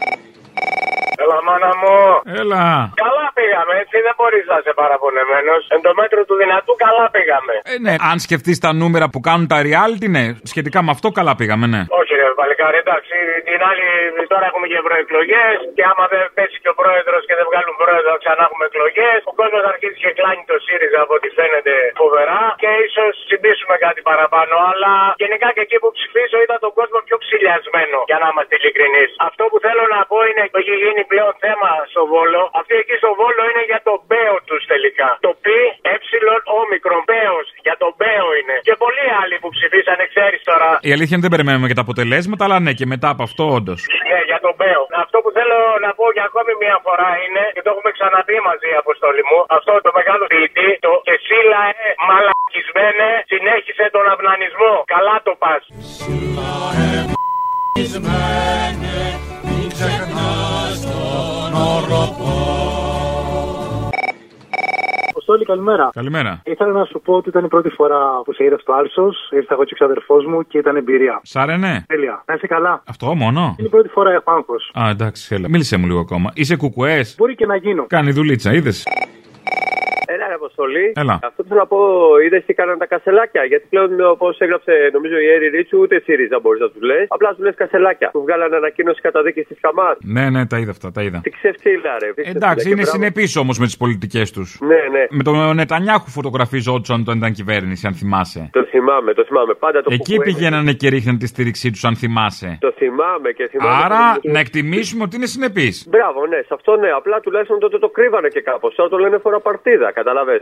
Έλα, μάνα μου. Έλα. Καλά πήγαμε, έτσι δεν μπορείς να είσαι παραπονεμένος. Εν το μέτρο του δυνατού, καλά πήγαμε. Ε, ναι, αν σκεφτείς τα νούμερα που κάνουν τα reality, ναι, σχετικά με αυτό καλά πήγαμε, ναι. Όχι, ρε παλικάρι, εντάξει. Την άλλη, τώρα έχουμε και ευρωεκλογές. Και άμα δεν πέσει και ο πρόεδρος και δεν βγάλουν πρόεδρο, ξανά έχουμε εκλογές. Ο κόσμος αρχίζει και κλάνει το ΣΥΡΙΖΑ από ό,τι φαίνεται φοβερά. Και ίσως συμπίσουμε κάτι παραπάνω. Αλλά γενικά και εκεί που ψηφίζω είδα τον κόσμο πιο ψηλιασμένο. Για να είμαστε ειλικρινείς. Αυτό που θέλω να πω είναι ότι έχει γίνει πλέον θέμα στο Βόλο. Αυτοί εκεί στο Βόλο είναι για τον Μπέο τους τελικά. Το π, ε, όμικρον, Μπέος, για τον Μπέο είναι. Και πολλοί άλλοι που ψηφίσανε, ξέρεις τώρα. Η αλήθεια είναι δεν περιμένουμε και τα αποτελέσματα, αλλά ναι, και μετά από αυτό, όντως. Ναι, για τον Μπέο. Αυτό που θέλω να πω για ακόμη μια φορά είναι, και το έχουμε ξαναπεί μαζί, Αποστόλη μου, αυτό το μεγάλο ποιητή, το και σύλλα, ε, μαλακισμένε, συνέχισε τον αυνανισμό. Καλά το πας. Αποστόλη, καλημέρα. Καλημέρα. Ήθελα να σου πω ότι ήταν η πρώτη φορά που σε είδα στο Άλσος. Ήρθα εγώ και ο ξαδερφός μου και ήταν εμπειρία. Σάρε, ναι. Τέλεια. Να είσαι καλά. Αυτό μόνο. Είναι η πρώτη φορά έχω άγχος. Α, εντάξει, έλα. Μίλησε μου λίγο ακόμα. Είσαι κουκουές; Μπορεί και να γίνω. Κάνει δουλίτσα, είδες; Έλα, ρε Αποστολή. Έλα. Αυτό που θέλω να πω, είδες τι κάναν τα κασελάκια. Γιατί πλέον, όπως έγραψε νομίζω η Έρη Ρίτσου, ούτε ΣΥΡΙΖΑ μπορείς να τους λες. Απλά του λες κασελάκια. Που βγάλανε ανακοίνωση καταδίκη της Χαμάρ. Ναι, ναι, τα είδα αυτά, τα είδα. Τι ξεφτύλα, ρε. Εντάξει, είναι συνεπεί όμως με τις πολιτικές τους. Ναι, ναι. Με τον Νετανιάχου φωτογραφίζονταν όταν ήταν κυβέρνηση, αν θυμάσαι. Το θυμάμαι, το θυμάμαι. Πάντα το Εκεί που πηγαίνανε και ρίχναν τη στήριξή τους, αν θυμάσαι. Το θυμάμαι και θυμάμαι. Άρα να εκτιμήσουμε ότι είναι συνεπεί. Μπράβο, ναι, σε αυτό ναι. Απλά τουλάχιστον τότε το κρύβανε και κάπως. Τώρα το λένε φορά παρτίδα, καταλαβες.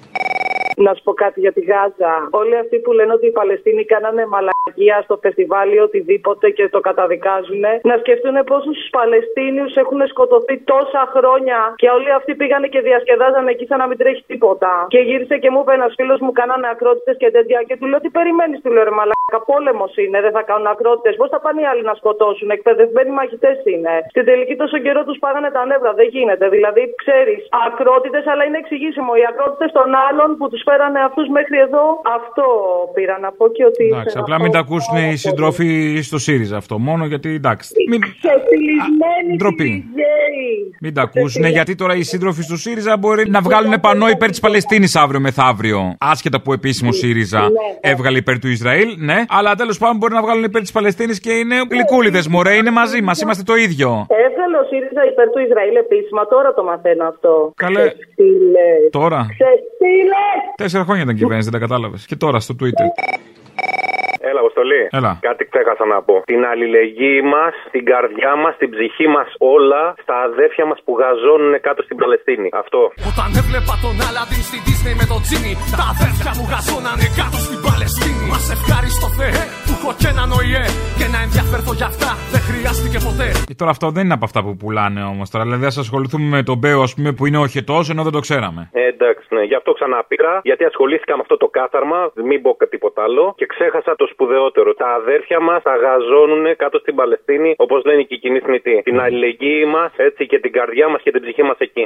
Να σου πω κάτι για τη Γάζα. Όλοι αυτοί που λένε ότι οι Παλαιστίνοι κάνανε μαλακία στο φεστιβάλ ή οτιδήποτε και το καταδικάζουν, να σκεφτούν πόσους Παλαιστίνιους έχουν σκοτωθεί τόσα χρόνια και όλοι αυτοί πήγανε και διασκεδάζανε εκεί σαν να μην τρέχει τίποτα. Και γύρισε και μου είπε ένας φίλος μου, κάνανε ακρότητες και τέτοια. Και του λέω τι περιμένεις, του λέω ρε μαλάκα, πόλεμος είναι, δεν θα κάνουν ακρότητες. Πώς θα πάνε οι άλλοι να σκοτώσουν, εκπαιδευμένοι μαχητές είναι. Στην τελική τόσο καιρό τους πάγανε τα νεύρα, δεν γίνεται. Δηλαδή, ξέρεις, ακρότητες, αλλά είναι εξηγήσιμο. Οι ακρότητες των άλλων που τους φέρανε αυτούς μέχρι εδώ, αυτό πήρα να πω και ότι. Εντάξει, απλά μην τα ακούσουν οι συντρόφοι στο ΣΥΡΙΖΑ αυτό. Μόνο γιατί εντάξει. Μην... Ξεφυλισμένοι Ντροπή. Σιριζέοι. Μην τα ακούσουν, γιατί τώρα οι σύντροφοι του ΣΥΡΙΖΑ μπορεί να βγάλουν πανό υπέρ της Παλαιστίνης αύριο μεθαύριο. Άσχετα που επίσημο ΣΥΡΙΖΑ έβγαλε υπέρ του Ισραήλ, ναι. Αλλά τέλος πάντων μπορεί να βγάλουν υπέρ της Παλαιστίνης και είναι γλυκούλιδες, μωρέ, είναι μαζί μας, είμαστε το ίδιο. Έβγαλε ο ΣΥΡΙΖΑ υπέρ του Ισραήλ επίσημα, τώρα το μαθαίνω αυτό. Καλέ. Ξεφτύλες. Τώρα. Ξεφτύλες. Τέσσερα χρόνια ήταν κυβέρνηση, δεν τα κατάλαβες. Και τώρα στο Twitter. Έλα, Αποστολή. Έλα. Κάτι ξέχασα να πω. Την αλληλεγγύη μας, την καρδιά μας, την ψυχή μας όλα στα αδέρφια μας που γαζώνουν κάτω στην Παλαιστίνη. Αυτό. Όταν έβλεπα τον Αλαντίν στη Disney με τον Τζίνι, τα αδέρφια μου γαζώνανε κάτω στην Παλαιστίνη. Μας ευχάριστο Θεέ που έχω και έναν ΟΗΕ και να ενδιαφέρθω για αυτά δεν χρειάστηκε ποτέ. Και τώρα αυτό δεν είναι από αυτά που πουλάνε όμως τώρα. Δηλαδή, ας ασχοληθούμε με τον Μπέο, ας πούμε, που είναι οχετός, ενώ δεν το ξέραμε. Ε, εντάξει, ναι. Γι' αυτό ξαναπήρα, γιατί ασχολήθηκα με αυτό το κάθαρμα, μην πω και τίποτα άλλο, και ξέχασα το σπουδαιότερο. Τα αδέρφια μας τα γαζώνουν κάτω στην Παλαιστίνη, όπως λένε και οι κοινοί θνητοί. Την αλληλεγγύη μας, έτσι και την καρδιά μας και την ψυχή μας εκεί.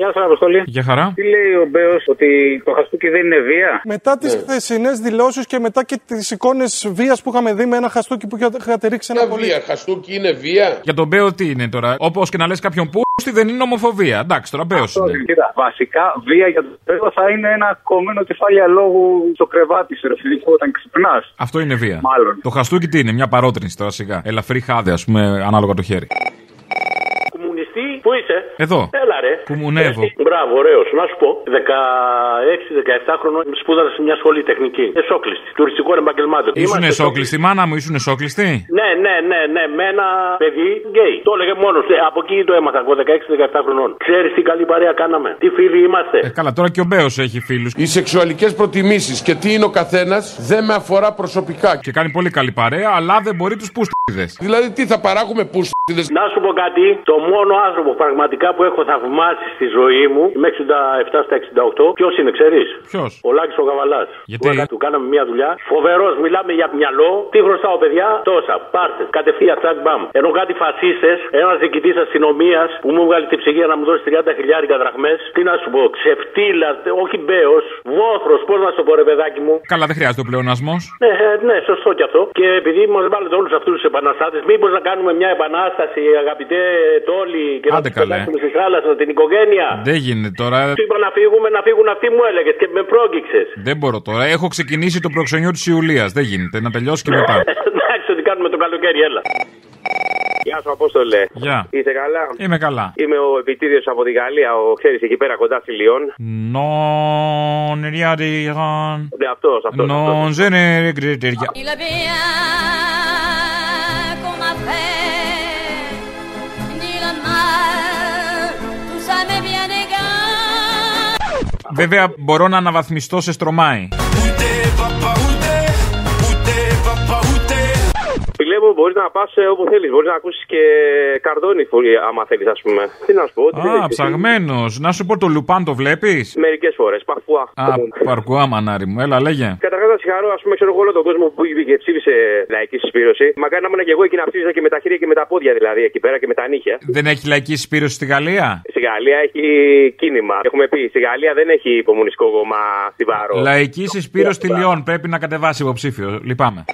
Γεια σας, Αποστολή. Για χαρά. Τι λέει ο Μπέος, ότι το χαστούκι δεν είναι βία; Μετά τις ναι. χθεσινές δηλώσεις και μετά και τις εικόνες βίας που είχαμε δει με ένα χαστούκι που είχατε ρίξει ένα πολύ. Βία, χαστούκι είναι βία; Για τον Μπέο τι είναι τώρα; Όπως και να λες κάποιον που δεν είναι ομοφοβία. Εντάξει, τώρα Μπέος είναι. Κοίτα, βασικά βία για τον Μπέο θα είναι ένα κομμένο κεφάλια λόγου στο κρεβάτι σου, ρε όταν ξυπνάς. Αυτό είναι βία. Μάλλον. Το χαστούκι τι είναι, μια παρότρινση τώρα σιγά. Ελαφρύ χάδε, ας πούμε, ανάλογα το χέρι. Πού είσαι; Εδώ. Έλα ρε. Που μου νεύω. Μπράβο, ωραίος. Να σου πω. 16-17 χρονών σπούδασα σε μια σχολή τεχνική. Εσόκλειστη. Τουριστικών επαγγελμάτων. Ήσουν εσόκλειστη, μάνα μου, ήσουν εσόκλειστη; Ναι, ναι, ναι, ναι. Με ένα παιδί γκέι. Το έλεγε μόνος. Από εκεί το έμαθα εγώ 16-17 χρονών. Ξέρεις τι καλή παρέα κάναμε; Τι φίλοι είμαστε; Ε, καλά, τώρα και ο Μπέος έχει φίλους. Οι σεξουαλικές προτιμήσεις και τι είναι ο καθένας δεν με αφορά προσωπικά. Και κάνει πολύ καλή παρέα, αλλά δεν μπορεί τους πούστιδες. Δηλαδή τι θα παράγουμε πούστιδες; Να σου πω κάτι. Το μόνο άνθρωπο πραγματικά που έχω θαυμάσει στη ζωή μου μέχρι 67 στα 68. Ποιος είναι, ξέρεις; Ποιος; Ο Λάκης ο Γαβαλάς. Γιατί; Του, του κάναμε μια δουλειά. Φοβερός, μιλάμε για μυαλό. Τι χρωστάω, παιδιά; Τόσα. Πάρτε. Κατευθείαν τσακ μπαμ. Ενώ κάτι φασίστες, ένας διοικητής αστυνομίας που μου βγάλει την ψυχή να μου δώσει 30 χιλιάρικα δραχμές. Τι να σου πω. Ξεφτύλα, όχι μπέος. Βόθρος, πώς να σου πω, ρε παιδάκι μου. Καλά, δεν χρειάζεται ο πλεονασμός. Ναι, ε, ναι, σωστό κι αυτό. Και επειδή μας βάλετε όλους αυτούς τους επαναστάτες, μήπως να κάνουμε μια επανάσταση, αγαπητέ Τόλι, και Άντε να καλέ. στη θάλασσα την οικογένεια. Δεν γίνεται τώρα. Του είπα να φύγουμε, να φύγουν αυτοί μου έλεγες και με πρόγγιξε. Δεν μπορώ τώρα. Έχω ξεκινήσει το προξενιό της Ιουλίας. Δεν γίνεται. Να τελειώσει και μετά. Εντάξει, ότι κάνουμε το καλοκαίρι, έλα. Γεια σου, Απόστολε. Γεια. Είσαι καλά; Είμαι καλά. Είμαι ο επιτίδιος από τη Γαλλία, ο ξέρεις εκεί πέρα κοντά στη Λιόν. Non, rien diront. Ναι, αυτός, αυτός. Non, je ne regrette rien. Il a bien qu'on m'a Βέβαια, μπορώ να αναβαθμιστώ σε στρωμάει. Φιλέ μου, μπορείς να πας όπου θέλεις. Μπορείς να ακούσεις και καρδόνι, άμα θέλεις, ας πούμε. Τι να σου πω, τι Α, ψαγμένος. Να σου πω το λουπάν το βλέπεις; Μερικές φορές. Παφουά. Α, παρκουά, μανάρι μου. Έλα, λέγε. Καταρχάς να συγχαρώ, ας πούμε, ξέρω εγώ όλο τον κόσμο που είπε και ψήφισε λαϊκή συσπήρωση. Μακάρι να ήμουν και εγώ εκεί να ψήφισα και με τα χέρια και με τα πόδια δηλαδή εκεί πέρα και με τα νύχια. Δεν έχει λαϊκή συσπήρωση στη Γαλλία; Στη Γαλλία έχει κίνημα. Έχουμε πει, στη Γαλλία δεν έχει υπομονιστικό κόμμα στιβάρο. Λαϊκή συσπήρωση στη Λιόν. Πρέπει να κατεβάσει υποψήφιο. Λυπάμαι.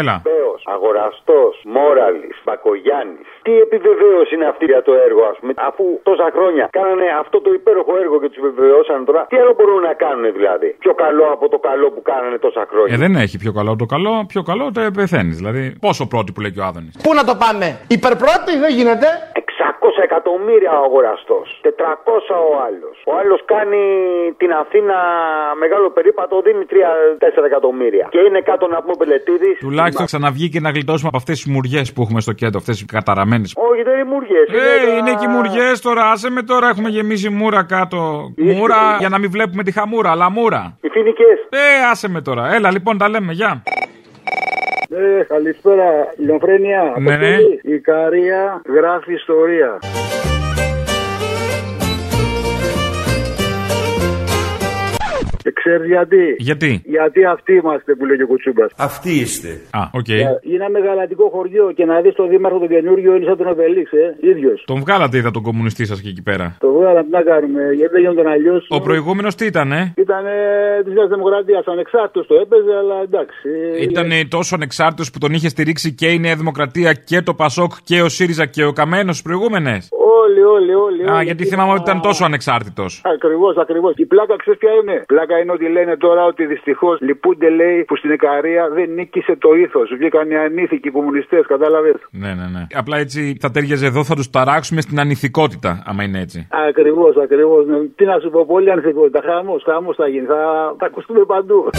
Έλα. Πέος, αγοραστός, Μόραλης, Μπακογιάννης. Τι επιβεβαίωση είναι αυτή για το έργο, ας πούμε, αφού τόσα χρόνια κάνανε αυτό το υπέροχο έργο και τους επιβεβαιώσαν τώρα. Τι άλλο μπορούν να κάνουν δηλαδή; Πιο καλό από το καλό που κάνανε τόσα χρόνια. Ε, δεν έχει πιο καλό από το καλό. Πιο καλό το πεθαίνεις. Δηλαδή, πόσο πρώτη που λέει και ο Άδωνης. Πού να το πάμε, υπερπρώτης δεν γίνεται. 600 εκατομμύρια ο αγοραστός. 400 ο άλλος. Ο άλλος κάνει την Αθήνα μεγάλο περίπατο, δίνει 3-4 εκατομμύρια. Και είναι κάτω να πούμε πελετήδης. Τουλάχιστον ξαναβγεί και να γλιτώσουμε από αυτές τις μουριές που έχουμε στο κέντρο, αυτές οι καταραμένες. Όχι, δεν είναι μουριές. Ε, είναι και μουριές τώρα. Άσε με τώρα, έχουμε γεμίσει μούρα κάτω. Μούρα για να μην βλέπουμε τη χαμούρα, αλλά μούρα. Οι φοινικές. Ε, άσε με τώρα. Έλα λοιπόν, τα λέμε, γεια. Ε, καλησπέρα, Λιονφρένια. Ναι, ναι. Η Καρία γράφει ιστορία. Και ξέρεις γιατί; Γιατί; Γιατί αυτοί είμαστε που λέει ο Κουτσούμπας. Αυτοί είστε. Α, οκ. Είναι ένα γαλατικό χωριό και να δεις τον Δήμαρχο τον καινούριο είναι σαν τον Οβελίξ, ε, ίδιος. Τον βγάλατε, είδα τον κομμουνιστή σας και εκεί πέρα. Το βγάλαμε, τι να κάνουμε, γιατί δεν γίνονταν αλλιώς. Ο προηγούμενος τι ήταν, ε; Ήταν της Νέας Δημοκρατίας, ανεξάρτητος το έπαιζε, αλλά εντάξει. Ήταν τόσο ανεξάρτητος που τον είχε στηρίξει και η Νέα Δημοκρατία και το Πασόκ και ο ΣΥΡΙΖΑ και ο Καμένος στις προηγούμενες; Όλοι, όλοι, όλοι. Α, γιατί θυμάμαι ότι ήταν τόσο ανεξάρτητος. Ακριβώς, ακριβώς. Η πλάκα ξέρεις ποια είναι; Πλάκα είναι ότι λένε τώρα ότι δυστυχώς λυπούνται, λέει, που στην Ικαρία δεν νίκησε το ήθος. Βγήκαν οι ανήθικοι κομμουνιστές, κατάλαβες. Ναι, ναι, ναι. Απλά έτσι θα τέριαζε εδώ, θα τους ταράξουμε στην ανηθικότητα, άμα είναι έτσι. Ακριβώς, ακριβώς. Ναι. Τι να σου πω, πολύ ανηθικότητα. Χαμός, χαμός θα γίνει. Θα, θα ακουστούμε παντού.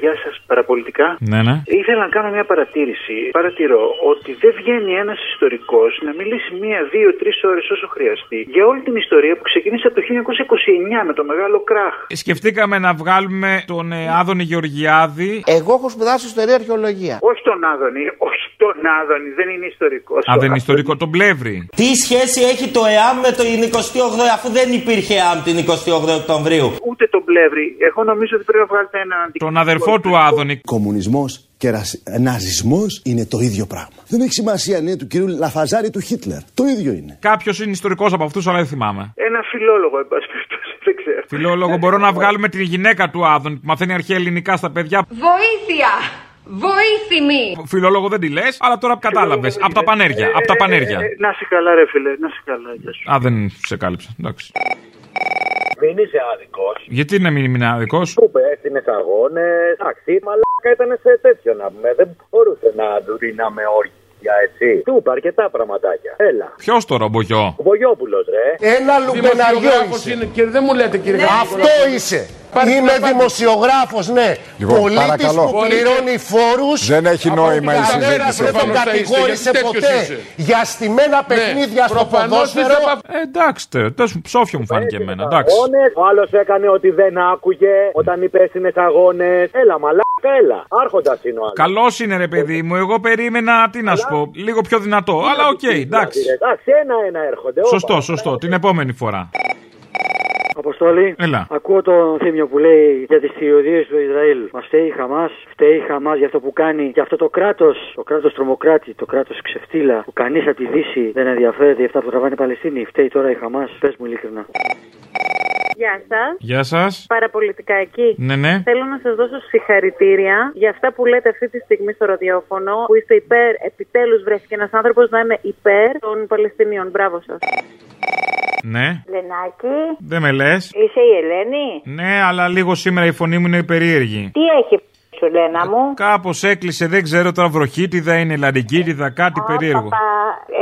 γεια σας παραπολιτικά. Ναι, ναι. Ήθελα να κάνω μια παρατήρηση. Παρατηρώ ότι δεν βγαίνει ένας ιστορικός να μιλήσει μία, δύο, τρεις ώρες όσο χρειαστεί για όλη την ιστορία που ξεκίνησε από το 1929 με το μεγάλο κράχ. Ε, σκεφτήκαμε να βγάλουμε τον ε, Άδωνη Γεωργιάδη. Εγώ έχω σπουδάσει ιστορία αρχαιολογία. Όχι τον Άδωνη, όχι τον Άδωνη, δεν είναι ιστορικός. Α, δεν είναι ιστορικό, τον πλεύρη. Τι σχέση έχει το ΕΑΜ με το 28 αφού δεν υπήρχε ΕΑΜ την 28 Οκτωβρίου; Ούτε Πλεύρη. Εγώ νομίζω ότι πρέπει να βγάλετε έναν Τον αδερφό του Άδωνη. Κομμουνισμός και ναζισμός είναι το ίδιο πράγμα. Δεν έχει σημασία αν είναι του κυρίου Λαφαζάρη ή του Χίτλερ. Το ίδιο είναι. Κάποιος είναι ιστορικός από αυτούς, αλλά δεν θυμάμαι. Ένα φιλόλογο, εν πάση περιπτώσει, δεν ξέρω. Φιλόλογο, μπορώ να βγάλουμε τη γυναίκα του Άδωνη που μαθαίνει αρχαία ελληνικά στα παιδιά. Βοήθεια! Βοήθημη! Φιλόλογο δεν τη λες, αλλά τώρα κατάλαβες. Από τα πανέρια. Από τα πανέρια. Ε, να σε καλά, ρε φίλε, να σε καλά. γεια σου. Α, δεν σε κάλυψα. Εντάξει. Μην είσαι άδικος. Γιατί να μην είμαι άδικος; Του πέστηνε αγώνες. Εντάξει, μαλάκα ήταν σε τέτοιο να πούμε. Δεν μπορούσε να του δίναμε όρια, έτσι. Του είπα αρκετά πραγματάκια. Έλα. Ποιος τώρα, ο Μπογιό. Ο Βογιόπουλο, ρε. Ένα λουμπεναριό Δημοσιογράφος είσαι. είναι και δεν μου λέτε κύριε Αυτό είσαι. Είμαι δημοσιογράφος, ναι. Λοιπόν, Πολίτης παρακαλώ. που πληρώνει φόρους. Δεν έχει νόημα η συζήτηση. Δεν τον κατηγόρησε ποτέ για στημένα παιχνίδια στο ποδόσφαιρο. Ε, εντάξει, τε- τέλος μου, ψόφιο μου φάνηκε εμένα. Εντάξει. Αγώνες, Ο άλλος έκανε ότι δεν άκουγε όταν είπε είναι αγώνες. Έλα, μαλάκα, έλα. Άρχοντας είναι ο άλλος. Καλός είναι ρε παιδί μου, εγώ περίμενα, τι να σου πω, λίγο πιο δυνατό. Αλλά οκ, εντάξει. Εντάξει, ένα-ένα έρχονται. Σωστό, σωστό. Την επόμενη φορά. Αποστόλη, Έλα. ακούω τον Θήμιο που λέει για τις θηριωδίες του Ισραήλ. Μας φταίει η Χαμάς, φταίει η Χαμάς για αυτό που κάνει και αυτό το κράτος, το κράτος τρομοκράτη, το κράτος ξεφτύλα, που κανείς από τη Δύση δεν ενδιαφέρεται για αυτά που τραβάνε οι Παλαιστίνοι. Φταίει τώρα η Χαμάς, πες μου ειλικρινά. Γεια σας. Γεια σας. Παραπολιτικά εκεί. Ναι, ναι. Θέλω να σας δώσω συγχαρητήρια για αυτά που λέτε αυτή τη στιγμή στο ραδιόφωνο. Που είστε υπέρ, επιτέλους βρέθηκε ένας άνθρωπος να είναι υπέρ των Παλαιστινίων. Μπράβο σας. Ναι. Λενάκη, Δεν με λες. είσαι η Ελένη; Ναι, αλλά λίγο σήμερα η φωνή μου είναι περίεργη. Τι έχει σου, Λένα μου. Κάπως έκλεισε, δεν ξέρω τώρα βροχίτιδα είναι, λαντικίτιδα, κάτι περίεργο. Παπα,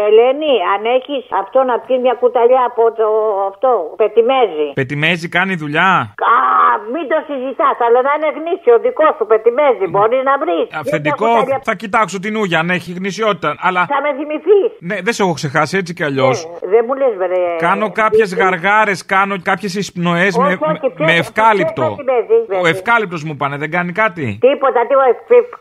Ελένη, αν έχεις αυτό να πιεις μια κουταλιά από το αυτό, πετιμέζι. Πετιμέζι κάνει δουλειά; Α, μην το συζητάς, αλλά να είναι γνήσιο δικό σου πετιμέζι. Μπορείς να βρεις. Αυθεντικό, θα κοιτάξω την ούγια αν έχει γνησιότητα. Αλλά. Θα με θυμηθείς. Ναι, δεν σε έχω ξεχάσει έτσι κι αλλιώς. Δεν μου λες, βρε. Κάνω κάποιες γαργάρες, κάνω κάποιες εισπνοές με, Όχι, όχι, με, ποιο- με ευκάλυπτο. ποιο πετιμέζι, Ο βέβαια. ευκάλυπτος μου πάνε, δεν κάνει κάτι; Τίποτα, τίποτα.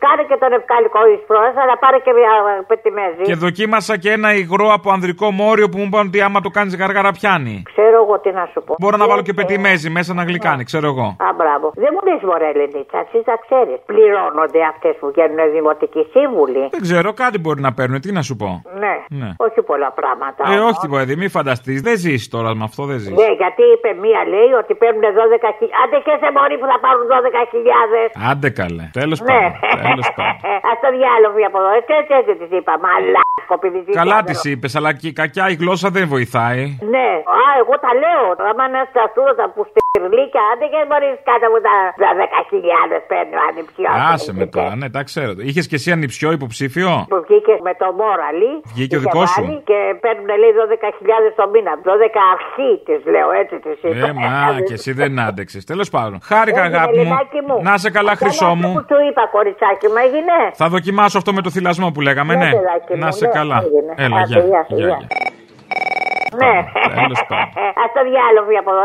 Κάνε και τον ευκάλικο εισπρόεδρο, αλλά πάρε και μια ε, πετιμέζι. Και δοκίμασα και ένα υγρό από ανδρικό μόριο που μου είπαν ότι άμα το κάνεις γαργάρα πιάνει. Ξέρω εγώ τι να σου πω. Μπορώ να βάλω και πετιμέζι μέσα να γλυκάνει, ξέρω εγώ. Α, μπράβο. Δεν μου λες, Μωρέ Λενίτσα, εσύ τα ξέρεις. Πληρώνονται αυτές που βγαίνουν δημοτικοί σύμβουλοι. Δεν ξέρω, κάτι μπορεί να παίρνουν, τι να σου πω. Ναι. Ναι. όχι πολλά πράγματα. Ε, όμως. όχι τίποτα, παιδί, μη φανταστείς. Δεν ζεις τώρα με αυτό, δεν ζεις. Ναι, γιατί είπε μία λέει ότι παίρνουν 12.000. Άντε και σε μωρή που θα πάρουν 12.000. Άντε καλέ. Τέλος Ναι. πάντων. Τέλος πάντων. Α το διάλογο από εδώ. Έτσι, έτσι, έτσι της είπα. Μαλάκο, επειδή ζητάω. Καλά της είπες, αλλά και η κακιά η γλώσσα δεν βοηθάει. Ναι, α, εγώ τα λέω. Άμα είναι στα σούδα που στυρλίκια, άντε και μπορείς κάτω από τα, τα 10.000 παίρνει ο ανιψιό. Άσε με τώρα, ναι, τα ξέρω. Είχες και εσύ ανιψιό υποψήφιο; Που βγήκε με το Μόραλι. Βγήκε ο είχε δικός σου; βάλει Και παίρνουν λέει 12.000 το μήνα. 12 αρχή της λέω έτσι της είπα. Ε, μα και εσύ δεν άντεξες. Τέλος πάντων. Χάρηκα, Έγινε, αγάπη μου. Λινάκη μου. Να σε καλά, Αυτό χρυσό είναι μου. αυτό Που του είπα, κοριτσάκι μου, έγινε. Θα δοκιμάσω αυτό με το θυλασμό που λέγαμε, Ναι, ναι. παιδάκι μου, Να σε ναι, καλά. έγινε. Έλα, Άντε, γεια. γεια σου, Γεια, γεια. γεια. Ναι. Τέλος πάντων. Α το διάλογο από εδώ,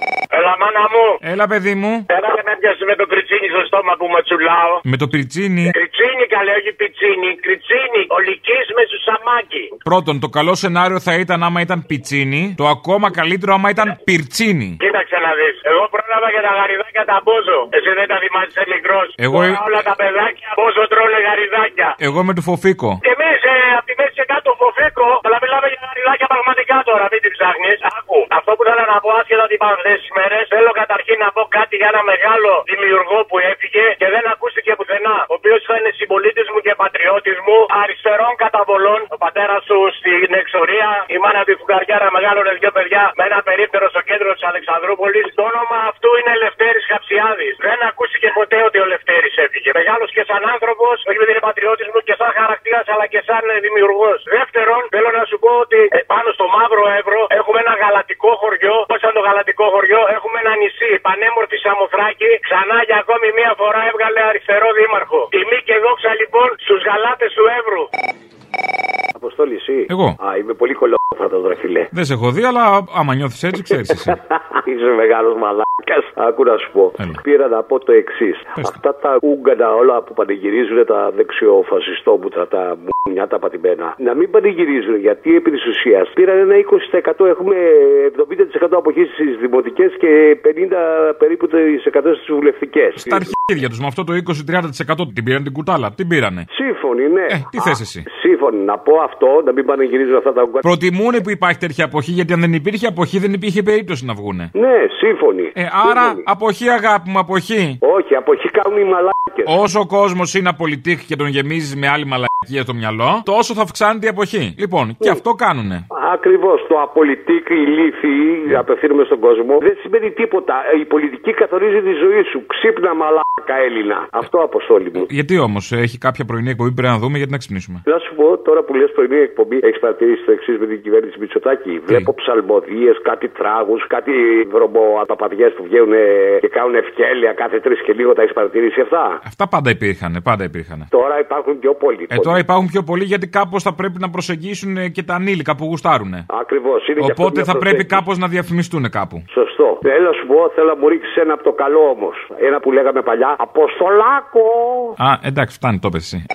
Έλα, μάνα μου. Έλα, παιδί μου. Έλα να πιάσει με το κριτσίνι στο στόμα που ματσουλάω. Με το πριτσίνι. Κριτσίνι καλέ, όχι πιτσίνι. Κριτσίνι, ολικής με σουσαμάκι. Πρώτον, το καλό σενάριο θα ήταν άμα ήταν πιτσίνι. Το ακόμα καλύτερο άμα ήταν πυρτσίνι. Κοίταξε να δεις. Εγώ πρόλαβα και τα γαριδάκια τα μπόζο. Εσύ δεν τα θυμάσαι μικρός. Εγώ- όλα τα παιδάκια μπόζο τρώνε γαριδάκια. Εγώ με του φοφίκο. Και εμείς ε, από τη μέση και κάτω φοφίκο, αλλά μιλάμε για γαριδάκια πραγματικά τώρα, μην την ψάχνεις. Άκου. Αυτό που θέλω να πω, άσχετα ότι υπάρχουν αυτέ τι μέρες, θέλω καταρχήν να πω κάτι για ένα μεγάλο δημιουργό που έφυγε και δεν ακούστηκε πουθενά. Ο οποίος ήταν συμπολίτης μου και πατριώτης μου, αριστερών καταβολών. Ο πατέρας του στην εξορία, η μάνα του φουκαριάρα μεγάλωνε δύο παιδιά με ένα περίπτερο στο κέντρο τη Αλεξανδρούπολη. Το όνομα αυτού είναι Λευτέρη Χαψιάδη. Δεν ακούστηκε ποτέ ότι ο Λευτέρη έφυγε. Μεγάλο και σαν άνθρωπο, όχι επειδή είναι πατριώτη μου και σαν χαρακτήρα αλλά και σαν δημιουργό. Δεύτερον, θέλω να σου πω ότι ότι ε, πάνω στο μαύρο Εύρο έχουμε ένα γαλατικό χωριό. Πώς ήταν το γαλατικό χωριό, έχουμε ένα νησί. Πανέμορφη Σαμοθράκη. Ξανά για ακόμη μία φορά έβγαλε αριστερό δήμαρχο. Τιμή και δόξα λοιπόν στους γαλάτες του Εύρου. Αποστόλη, εσύ. Εγώ. Α, είμαι πολύ κολόφατο, ρε φιλέ. Δεν σε έχω δει, αλλά άμα νιώθεις έτσι, ξέρεις εσύ. Είσαι μεγάλος μαλάκας. Άκου να σου πω. Πήρα να πω το εξής. Αυτά τα ούγκανα όλα που πανηγυρίζουν τα δεξιοφασιστόμουτρα, τα μουνιά τα πατημένα, να μην πανηγυρίζουν γιατί επί της ουσίας πήραν ένα 20%. Έχουμε 70% αποχή στι δημοτικές και 50 περίπου στι βουλευτικές. Στα αρχίδια τους με αυτό το 20-30% την πήραν την κουτάλα. Την πήρανε. Σύμφωνοι, ναι. Ε, τι θες εσύ; Σύμφωνοι. Να πω αυτό, να μην πανηγυρίζουν αυτά τα ούγκανα. Προτιμούν που υπάρχει τέτοια αποχή, γιατί αν δεν υπήρχε αποχή δεν υπήρχε περίπτωση να βγούνε. Ναι, σύμφωνοι. Ε, άρα, αποχή αγάπη μου, αποχή. Όχι, αποχή κάνουν οι μαλάκες. Όσο ο κόσμος είναι απολυτήχη και τον γεμίζει με άλλη μαλακία στο μυαλό, τόσο θα αυξάνεται η αποχή. Λοιπόν, και αυτό κάνουνε. Ακριβώς. Το απολυτικ ηλίθιοι, απευθύνουμε στον κόσμο, δεν σημαίνει τίποτα. Η πολιτική καθορίζει τη ζωή σου. Ξύπνα μαλάκα Έλληνα. Αυτό αποστόλη μου. Γιατί όμως, έχει κάποια πρωινή εκπομπή πρέπει να δούμε γιατί να ξυπνήσουμε. Να σου πω τώρα που λες πρωινή εκπομπή, έχεις παρατηρήσει το εξής με την κυβέρνηση Μητσοτάκη. Βλέπω ψαλμοδίες, κάτι τράγους, κάτι βρωμοαπαπαδιέ που βγαίνουν και κάνουν ευκέλεια κάθε τρεις και λίγο. Τα έχεις παρατηρήσει αυτά; Αυτά πάντα υπήρχαν, πάντα υπήρχαν. Τώρα υπάρχουν πιο πολλοί. Ε, τώρα υπάρχουν πιο πολλοί γιατί κάπως θα πρέπει να προσεγγίσουν ε, και τα ανήλικα που γουστάρουν. Ακριβώς. Οπότε θα πρέπει κάπως να διαφημιστούν κάπου. Σωστό. Θέλω να σου πω, θέλω να μου ρίξεις ένα από το καλό όμως. Ένα που λέγαμε παλιά. Αποστολάκο! Α, εντάξει, φτάνει, το πες εσύ.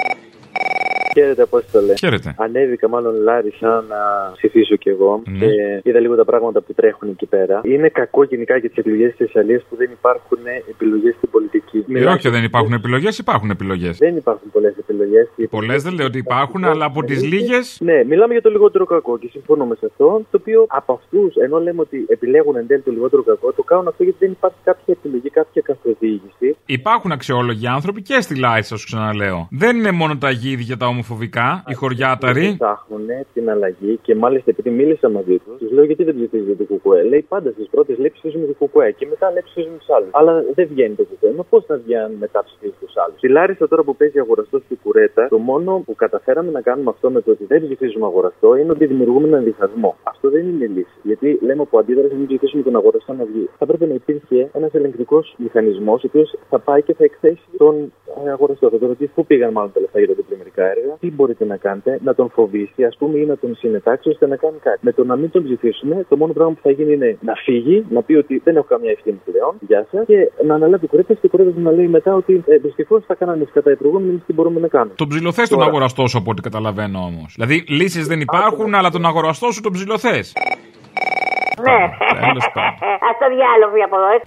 Χαίρετε, πώ το λέει. Χαίρετε. Ανέβηκα μάλλον Λάρισα να ψηφίσω κι εγώ Ναι. και είδα λίγο τα πράγματα που τρέχουν εκεί πέρα. Είναι κακό γενικά για τις εκλογέ της Θεσσαλίας που δεν υπάρχουν επιλογές στην πολιτική. Ε, όχι, δεν υπάρχουν επιλογές, υπάρχουν επιλογές. Δεν υπάρχουν πολλές επιλογές. Πολλές δεν λέω ότι υπάρχουν, αλλά από τις λίγες. Ναι, μιλάμε για το λιγότερο κακό και συμφωνούμε σε αυτό. Το οποίο από αυτούς, ενώ λέμε ότι επιλέγουν εν τέλει το λιγότερο κακό, το κάνουν αυτό γιατί δεν υπάρχει κάποια επιλογή, κάποια καθοδήγηση. Υπάρχουν αξιόλογοι άνθρωποι και στη Λάρισα, σου ξαναλέω. Δεν είναι μόνο τα γίδια τα ομοφοβικά, οι χωριάταροι. Ψάχνουν την αλλαγή και μάλιστα επειδή μίλησα μαζί τους, τους λέω γιατί δεν ψηφίζετε το κουκουέ; Λέει πάντα στις πρώτες λέει ψηφίζουμε το κουκουέ και μετά λέει ψηφίζουμε τους άλλους. Αλλά δεν βγαίνει το κουκουέ. Μα πώς θα βγει αν μετά ψηφίζει τους άλλους; Στη Λάρισα τώρα που παίζει αγοραστός στην κουρέτα, το μόνο που καταφέραμε να κάνουμε αυτό με το ότι δεν ψηφίζουμε αγοραστό είναι ότι δημιουργούμε έναν διχασμό. Αυτό δεν είναι λύση. Γιατί λέμε από αντίδραση να μην ψηφίσουμε τον αγοραστό να βγει. Θα πρέπει να υπήρχε ένας ελεγκτικός μηχανισμός ο οποίος θα πάει και θα εκθέσει τον ε, αγοραστό. Θα τον ρωτήσει πού πήγαν μάλλον τα λεφτά για τα διπλωματικά έργα, τι μπορείτε να κάνετε, να τον φοβήσει, ας πούμε, ή να τον συνετάξει ώστε να κάνει κάτι. Με το να μην τον ψηφίσουμε, το μόνο πράγμα που θα γίνει είναι να φύγει, να πει ότι δεν έχω καμία ευθύνη πλέον, γεια σας, και να αναλάβει κουρέτα και η κουρέτα του να λέει μετά ότι ε, δυστυχώς θα κάνανε κατά οι προηγούμενοι, εμείς τι μπορούμε να κάνουμε. Τον ψηλοθέ τον αγοραστό σου από ό,τι καταλαβαίνω όμως. Δηλαδή λύσεις δεν υπάρχουν, αλλά τον αγοραστό σου τον ψηλοθέ. Ναι. Τέλος πάντων. Α το διάλογο από εδώ.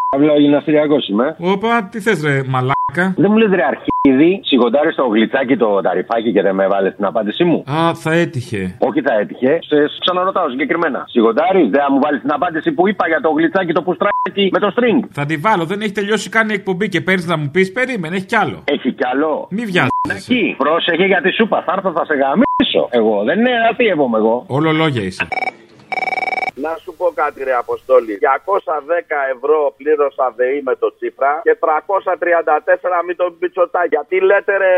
καύλα, γυμναστηριακός είμαι. Όπα, τι θες, ρε, μαλάκα; Δεν μου λες ρε αρχίδι, σιγοντάρεις το γλιτσάκι το ταρυφάκι και δεν με βάλες την απάντησή μου; Α, θα έτυχε. Όχι θα έτυχε, σε ξαναρωτάω συγκεκριμένα. Σιγοντάρεις, δεν θα μου βάλεις την απάντηση που είπα για το γλιτσάκι το πουστράκι με το string; Θα τη βάλω, δεν έχει τελειώσει καν η εκπομπή και παίρνεις να μου πεις, περίμενε, έχει κι άλλο. Έχει κι άλλο. Μη βιάζει. Εκεί, πρόσεχε για τη σούπα, θα έρθω θα σε γαμίσω. Εγώ, δεν είναι ατύευομαι εγώ. Όλο λόγια είσαι. Να σου πω κάτι, ρε Αποστόλη. 210 ευρώ πλήρωσα ΔΕΗ με το Τσίπρα και 334 με τον Πιτσοτά. Γιατί λέτε, ρε,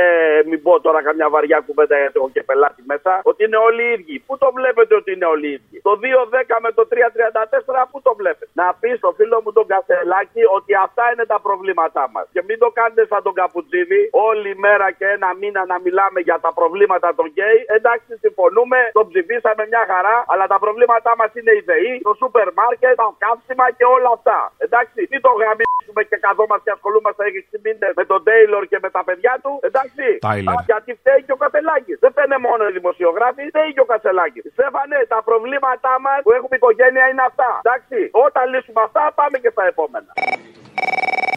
μην πω τώρα καμιά βαριά κουβέντα γιατί έχω και πελάτη μέσα, ότι είναι όλοι οι ίδιοι. Πού το βλέπετε ότι είναι όλοι οι ίδιοι; Το 210 με το 334, πού το βλέπετε; Να πεις στο φίλο μου τον Κασελάκη ότι αυτά είναι τα προβλήματά μας. Και μην το κάνετε σαν τον Καπουτζίδη, όλη μέρα και ένα μήνα να μιλάμε για τα προβλήματα των γκέι. Εντάξει, συμφωνούμε, τον ψηφίσαμε μια χαρά, αλλά τα προβλήματά μας είναι η ΔΕΗ, το σούπερ μάρκετ, τα καύσιμα και όλα αυτά. Εντάξει, μην το γαμήσουμε και καθόμαστε και ασχολούμαστε 6 μήνες με τον Τέιλορ και με τα παιδιά του. Εντάξει, Τάιλερ. Α, γιατί φταίει και ο Κασελάκης. Δεν φταίνε μόνο οι δημοσιογράφοι, φταίει και ο Κασελάκης. Στέφανε, τα προβλήματά μας που έχουμε οικογένεια είναι αυτά. Εντάξει, όταν λύσουμε αυτά, πάμε και στα επόμενα.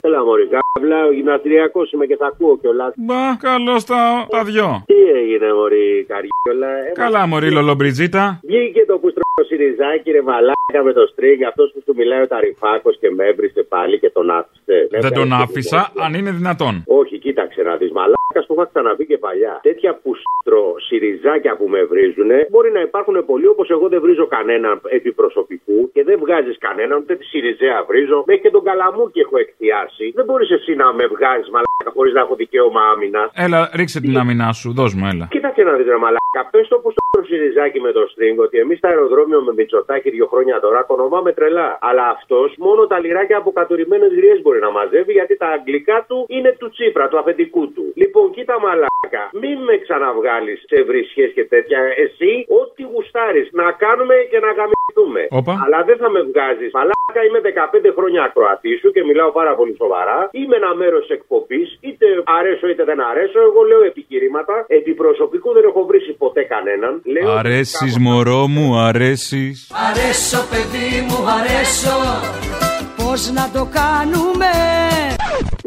Έλα μωρή, καύλα, ο γυμναστηριακός είμαι και θα ακούω κιόλας. Μπα, καλώς τα, τα δυο. Τι έγινε μωρή, καριόλα. Ε, Καλά, Μωρή Λολομπριτζίτα. Βγήκε το πουστρό Σιριζάκι, ρε μαλάκα με το στρίγκ, αυτός που σου μιλάει ο Ταρυφάκος και με έβρισε πάλι και τον άφησε. Δεν τον άφησα, αν είναι δυνατόν. Όχι, κοίταξε να δεις μαλάκα μαλάκα το είχα ξαναπεί και παλιά. Τέτοια πουστρο σιριζάκια που με βρίζουν μπορεί να υπάρχουν πολλοί όπως εγώ δεν βρίζω κανέναν επί προσωπικού και δεν βγάζεις κανέναν, ούτε τη Σιριζέα βρίζω. Μέχρι και τον Καλαμούκι έχω εκθιάσει. Δεν μπορείς εσύ να με βγάζεις μαλάκα χωρίς να έχω δικαίωμα άμυνας. Έλα, ρίξε την άμυνά σου, δώσ' μου, έλα. Κοίταξε να δεις ρε μαλάκα. Πες το που στο Σιριζάκι με το string ότι εμείς στα αεροδρόμιο με Μητσοτάκι δύο χρόνια τώρα κονομάμε τρελά. Αλλά αυτός μόνο τα λιράκια από κατουρημένες γριές μπορεί να μαζεύει γιατί τα αγγλικά του είναι του Τσίπρα, του αφεντικού του. Λοιπόν, κοίτα μαλάκα. Μην με ξαναβγάλεις σε βρισχές και τέτοια. Εσύ, ό,τι γουστάρεις να κάνουμε και να γαμιστούμε. Όπα. Αλλά δεν θα με βγάζεις. Μαλάκα είμαι 15 χρόνια ακροατή σου και μιλάω πάρα πολύ σοβαρά. Είμαι ένα μέρος εκπομπής, είτε αρέσω είτε δεν αρέσω. Εγώ λέω επιχειρήματα. Επί προσωπικού δεν έχω βρει ποτέ κανέναν. Λέω Αρέσεις, μωρό μου, αρέσεις. Αρέσω παιδί μου, αρέσω Πώς να το κάνουμε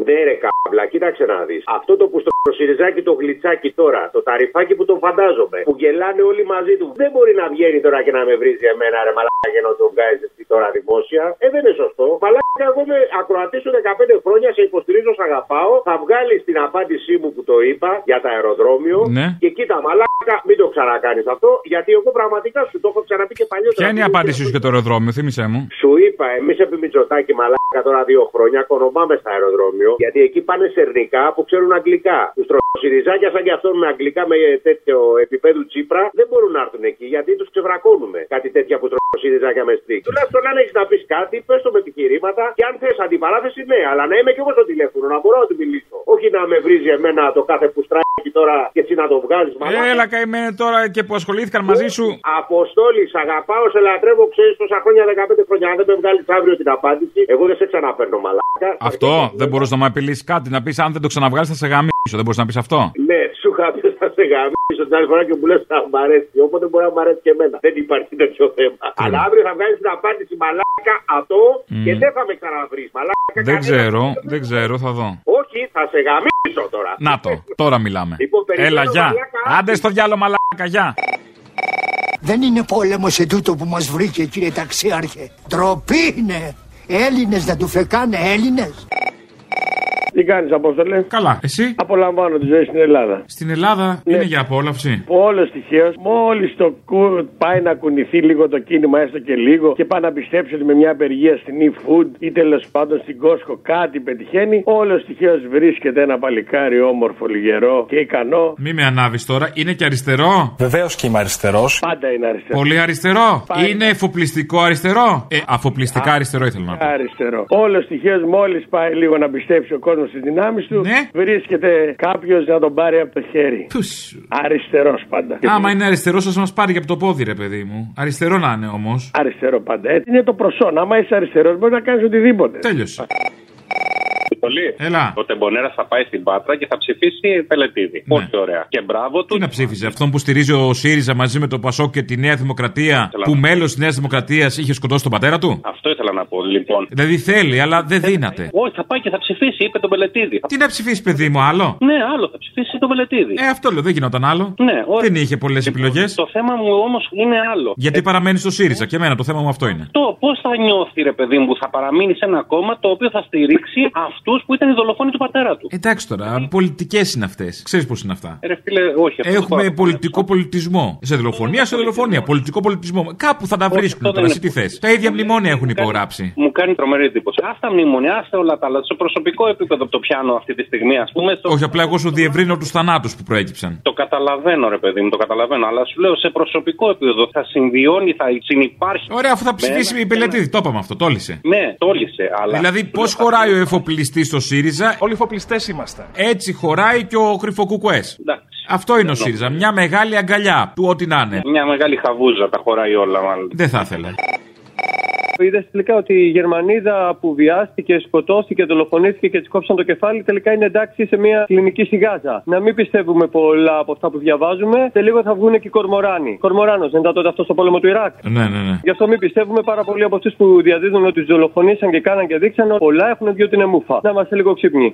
Ναι, ρε κάμπλα, κοίταξε να δεις. Αυτό το που στο σιριζάκι το γλιτσάκι τώρα, το ταρυφάκι που τον φαντάζομαι, που γελάνε όλοι μαζί του, δεν μπορεί να βγαίνει τώρα και να με βρίζει εμένα, ρε μαλάκα, και να τον βγάζει εσύ τώρα δημόσια. Ε, δεν είναι σωστό. Μαλάκα, εγώ με ακροατής σου 15 χρόνια, σε υποστηρίζω, σε αγαπάω. Θα βγάλει την απάντησή μου που το είπα για το αεροδρόμιο. Ναι. Και κοίτα, μαλάκα, μην το ξανακάνεις αυτό, γιατί εγώ πραγματικά σου το έχω ξαναπεί και παλιότερα. Ποια είναι η απάντησή σου για το αεροδρόμιο, θύμισέ μου. Σου είπα, εμείς επί Μητσοτάκη μαλάκα τώρα δύο χρόνια κονομάμε στα αεροδρόμιο, γιατί εκεί πάνε σερνικά που ξέρουν αγγλικά. Τους τροσυριζάκια σαν και αυτόν με αγγλικά με τέτοιο επίπεδο τσίπρα δεν μπορούν να έρθουν εκεί γιατί τους ξεβρακώνουμε. Κάτι τέτοια που τροσυριζάκια με στρίκ. Τουλάχιστον αν έχεις να πεις κάτι, πες το με επιχειρήματα και αν θες αντιπαράθεση, ναι, αλλά να είμαι και εγώ στο τηλέφωνο, να μπορώ να του μιλήσω. Όχι να με βρίζει εμένα το κάθε που στράκι τώρα και εσύ να το βγάζεις μαλάκα. Έλα, καημένε τώρα και που ασχολήθηκαν μαζί σου. Αποστόλη, σ' αγαπάω, σε λατρεύω, ξέρεις τόσα χρόνια, 15 χρόνια. Αν δεν με βγάλεις αύριο την απάντηση, εγώ δεν σε ξαναπέρνω μαλάκα. Αυτό δεν μπορούσε να μου απειλήσεις κάτι, να πεις αν δεν το ξαναβγάλεις θα σε γαμίσω. Δεν μπορείς να πεις αυτό. Ναι, σου είχα πει θα σε γαμίσω την άλλη φορά και μου λες θα μ' αρέσει. Οπότε μπορεί να μ' αρέσει και εμένα. Δεν υπάρχει τέτοιο θέμα. Αλλά αύριο θα βγάλεις την απάντηση μαλάκα αυτό και δεν θα με ξαναβρεις. Μαλάκα Δεν ξέρω, δεν ξέρω, θα δω. Όχι, θα σε γαμίσω τώρα. Να το, τώρα μιλάμε. Λοιπόν, περιμένω, Έλα, γεια. μαλάκα. Άντε στο διάλο μαλάκα, γεια. Δεν είναι πόλεμος ετούτο που μας βρήκε κύριε ταξίαρχε Ντροπή είναι Έλληνες να του φεκάνε Έλληνες Τι κάνεις, Απόστολε; Καλά, εσύ; Απολαμβάνω τη ζωή στην Ελλάδα. Στην Ελλάδα; Είναι για απόλαυση; Όλο τυχαίως, μόλις το κου... πάει να κουνηθεί λίγο το κίνημα, έστω και λίγο, και πάει να πιστέψει ότι με μια απεργία στην e-food ή τέλος πάντων στην Κόσκο κάτι πετυχαίνει, όλο τυχαίως βρίσκεται ένα παλικάρι όμορφο, λιγερό και ικανό. Μη με ανάβεις τώρα, είναι και αριστερό; Βεβαίως και είμαι αριστερός. Πάντα είναι αριστερό. Πολύ αριστερό; Πάει. Είναι εφοπλιστικό αριστερό; Ε, αφοπλιστικά αριστερό ήθελα να πω. Αριστερό. Όλο τυχαίως, μόλις πάει λίγο να πιστέψει ο κόσμος στι δυνάμεις του, Ναι. βρίσκεται κάποιος να τον πάρει από το χέρι. Αριστερός πάντα. Άμα είναι αριστερός, α μας πάρει και από το πόδι, ρε παιδί μου. Αριστερό να είναι όμως. Αριστερό πάντα. Έτσι είναι το προσόν. Άμα είσαι αριστερός, μπορεί να κάνεις οτιδήποτε. Τέλειωσε. Πολύ. Έλα. Ο Τεμπονέρα θα πάει στην Πάτρα και θα ψηφίσει Πελετίδη. Πολύ ωραία. Και μπράβο του. Τι να ψήφιζε, αυτόν που στηρίζει ο ΣΥΡΙΖΑ μαζί με το ΠΑΣΟΚ και τη Νέα Δημοκρατία, Θέλω που να- μέλος της Νέας Δημοκρατίας είχε σκοτώσει τον πατέρα του; Αυτό ήθελα να πω, λοιπόν. Δηλαδή θέλει, αλλά δεν δύναται. Όχι, θα πάει και θα ψηφίσει, είπε τον Πελετίδη. Τι να ψηφίσει, παιδί μου, άλλο; Ναι, άλλο, θα ψηφίσει τον Πελετίδη. Ε, αυτό λέω, δεν γινόταν άλλο. Ναι, όχι. Δεν είχε πολλές επιλογές. Το θέμα μου όμως είναι άλλο. Γιατί παραμένει στο ΣΥΡΙΖΑ και εμένα το θέμα μου αυτό είναι. Το πώς θα νιώθει, ρε παιδί μου, που θα παραμείνει σε ένα κόμμα το οποίο θα στηρίξει αυτούς που ήταν οι δολοφόνοι του πατέρα του. Εντάξει τώρα, πολιτικές είναι αυτές. Ξέρεις πώς είναι αυτά. Ε, Ρε φίλε, όχι. αυτό Έχουμε το- πολιτικό πολιτισμό. Σε δολοφονία, σε δολοφονία. Πολιτικό πολιτισμό. Κάπου θα τα βρίσκουν αυτό τώρα, δεν εσύ τι θες. Τα ίδια μνημόνια έχουν υπογράψει. Μου κάνει τρομερή εντύπωση. Α τα μνημονιά, άστε όλα τα άλλα. Στο προσωπικό επίπεδο το πιάνω αυτή τη στιγμή, ας πούμε. Στο... Όχι, απλά εγώ σου διευρύνω τους θανάτους που προέκυψαν. Το καταλαβαίνω, ρε παιδί μου, το καταλαβαίνω. Αλλά σου λέω σε προσωπικό επίπεδο θα συμβιώνει, θα συνεπάρχει. Ωραία, αφού θα με ψηφίσει ένα- η Πελετίδη, το είπαμε αυτό, τόλισε. Ναι, τόλισε. Αλλά... Δηλαδή, πώς χωράει ο εφοπλιστής στο ΣΥΡΙΖΑ. Όλοι εφοπλιστέ είμαστε. Έτσι χωράει και ο κρυφοκουκουέ. Αυτό είναι ο ΣΥΡΙΖΑ. Μια μεγάλη αγκαλιά του ό,τι να είναι. Μια μεγάλη χαβούζα τα χωράει όλα, μάλλον. Δεν θα ήθελα. Είδες τελικά ότι η Γερμανίδα που βιάστηκε, σκοτώθηκε, δολοφονήθηκε και της κόψαν το κεφάλι, τελικά είναι εντάξει σε μια κλινική στη Γάζα. Να μην πιστεύουμε πολλά από αυτά που διαβάζουμε. Σε λίγο θα βγουν και οι Κορμοράνοι. Κορμοράνος, δεν ήταν τότε αυτός στο πόλεμο του Ιράκ. Ναι, ναι, ναι. Γι' αυτό μην πιστεύουμε πάρα πολύ από αυτούς που διαδίδουν ότι τους δολοφονήσαν και κάναν και δείξαν. Πολλά έχουν βγει ότι είναι μούφα. Να είμαστε λίγο ξύπνοι.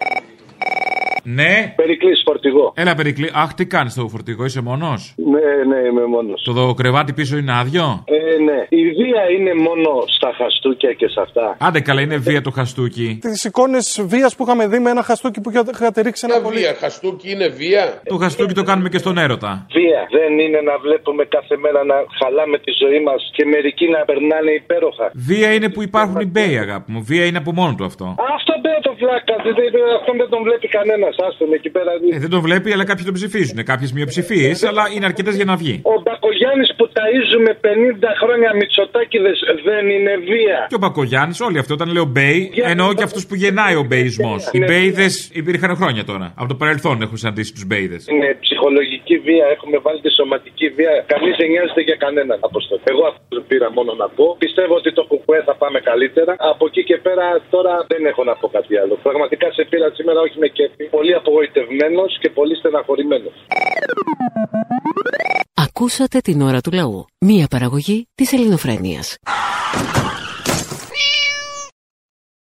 Ναι. Περικλής φορτηγό. Έλα, Περικλή. Αχ, τι κάνεις στο φορτηγό, είσαι μόνος; Ναι, ναι, είμαι μόνος. Το δω, κρεβάτι πίσω είναι άδειο; Ε, ναι. Η βία είναι μόνο στα χαστούκια και σε αυτά. Άντε καλά, είναι βία το χαστούκι. Τι εικόνες βίας που είχαμε δει με ένα χαστούκι που είχατε ρίξει ένα πολύ. Βία, χαστούκι είναι βία. Το χαστούκι το κάνουμε και στον έρωτα. Βία δεν είναι να βλέπουμε κάθε μέρα να χαλάμε τη ζωή μας και μερικοί να περνάνε υπέροχα. Βία είναι που υπάρχουν οι μπέοι, αγάπη μου. Βία είναι από μόνο του αυτό. Αυτό δεν το βλάκα. δεν- δεν- Αυτό δεν τον βλέπει κανένας. Άστον εκεί πέρα. Ε, δεν το βλέπει, αλλά κάποιοι τον ψηφίζουν. Κάποιες μειοψηφίες, αλλά είναι αρκετές για να βγει. Ο Μπακογιάννης που ταΐζουμε 50 χρόνια Μητσοτάκηδε δεν είναι βία. Και ο Μπακογιάννης, όλοι αυτοί, όταν λέω μπέι, εννοώ και αυτούς που γεννάει ο μπέισμό. Οι μπέιδες υπήρχαν χρόνια τώρα. Από το παρελθόν έχουν συναντήσει τους μπέιδες. Είναι ψυχολογική βία, έχουμε βάλει τη σωματική βία. Κανείς δεν νοιάζεται για κανέναν αποστολή. Εγώ αυτό πήρα μόνο να πω. Πιστεύω ότι το κουκουέ θα πάμε καλύτερα. Από εκεί και πέρα τώρα δεν έχω να πω κάτι άλλο. Πραγματικά σε πήρα σήμερα όχι με κέφι. Πολύ απογοητευμένος και πολύ στεναχωρημένος. Ακούσατε την ώρα του λαού. Μία παραγωγή της ελληνοφρένειας.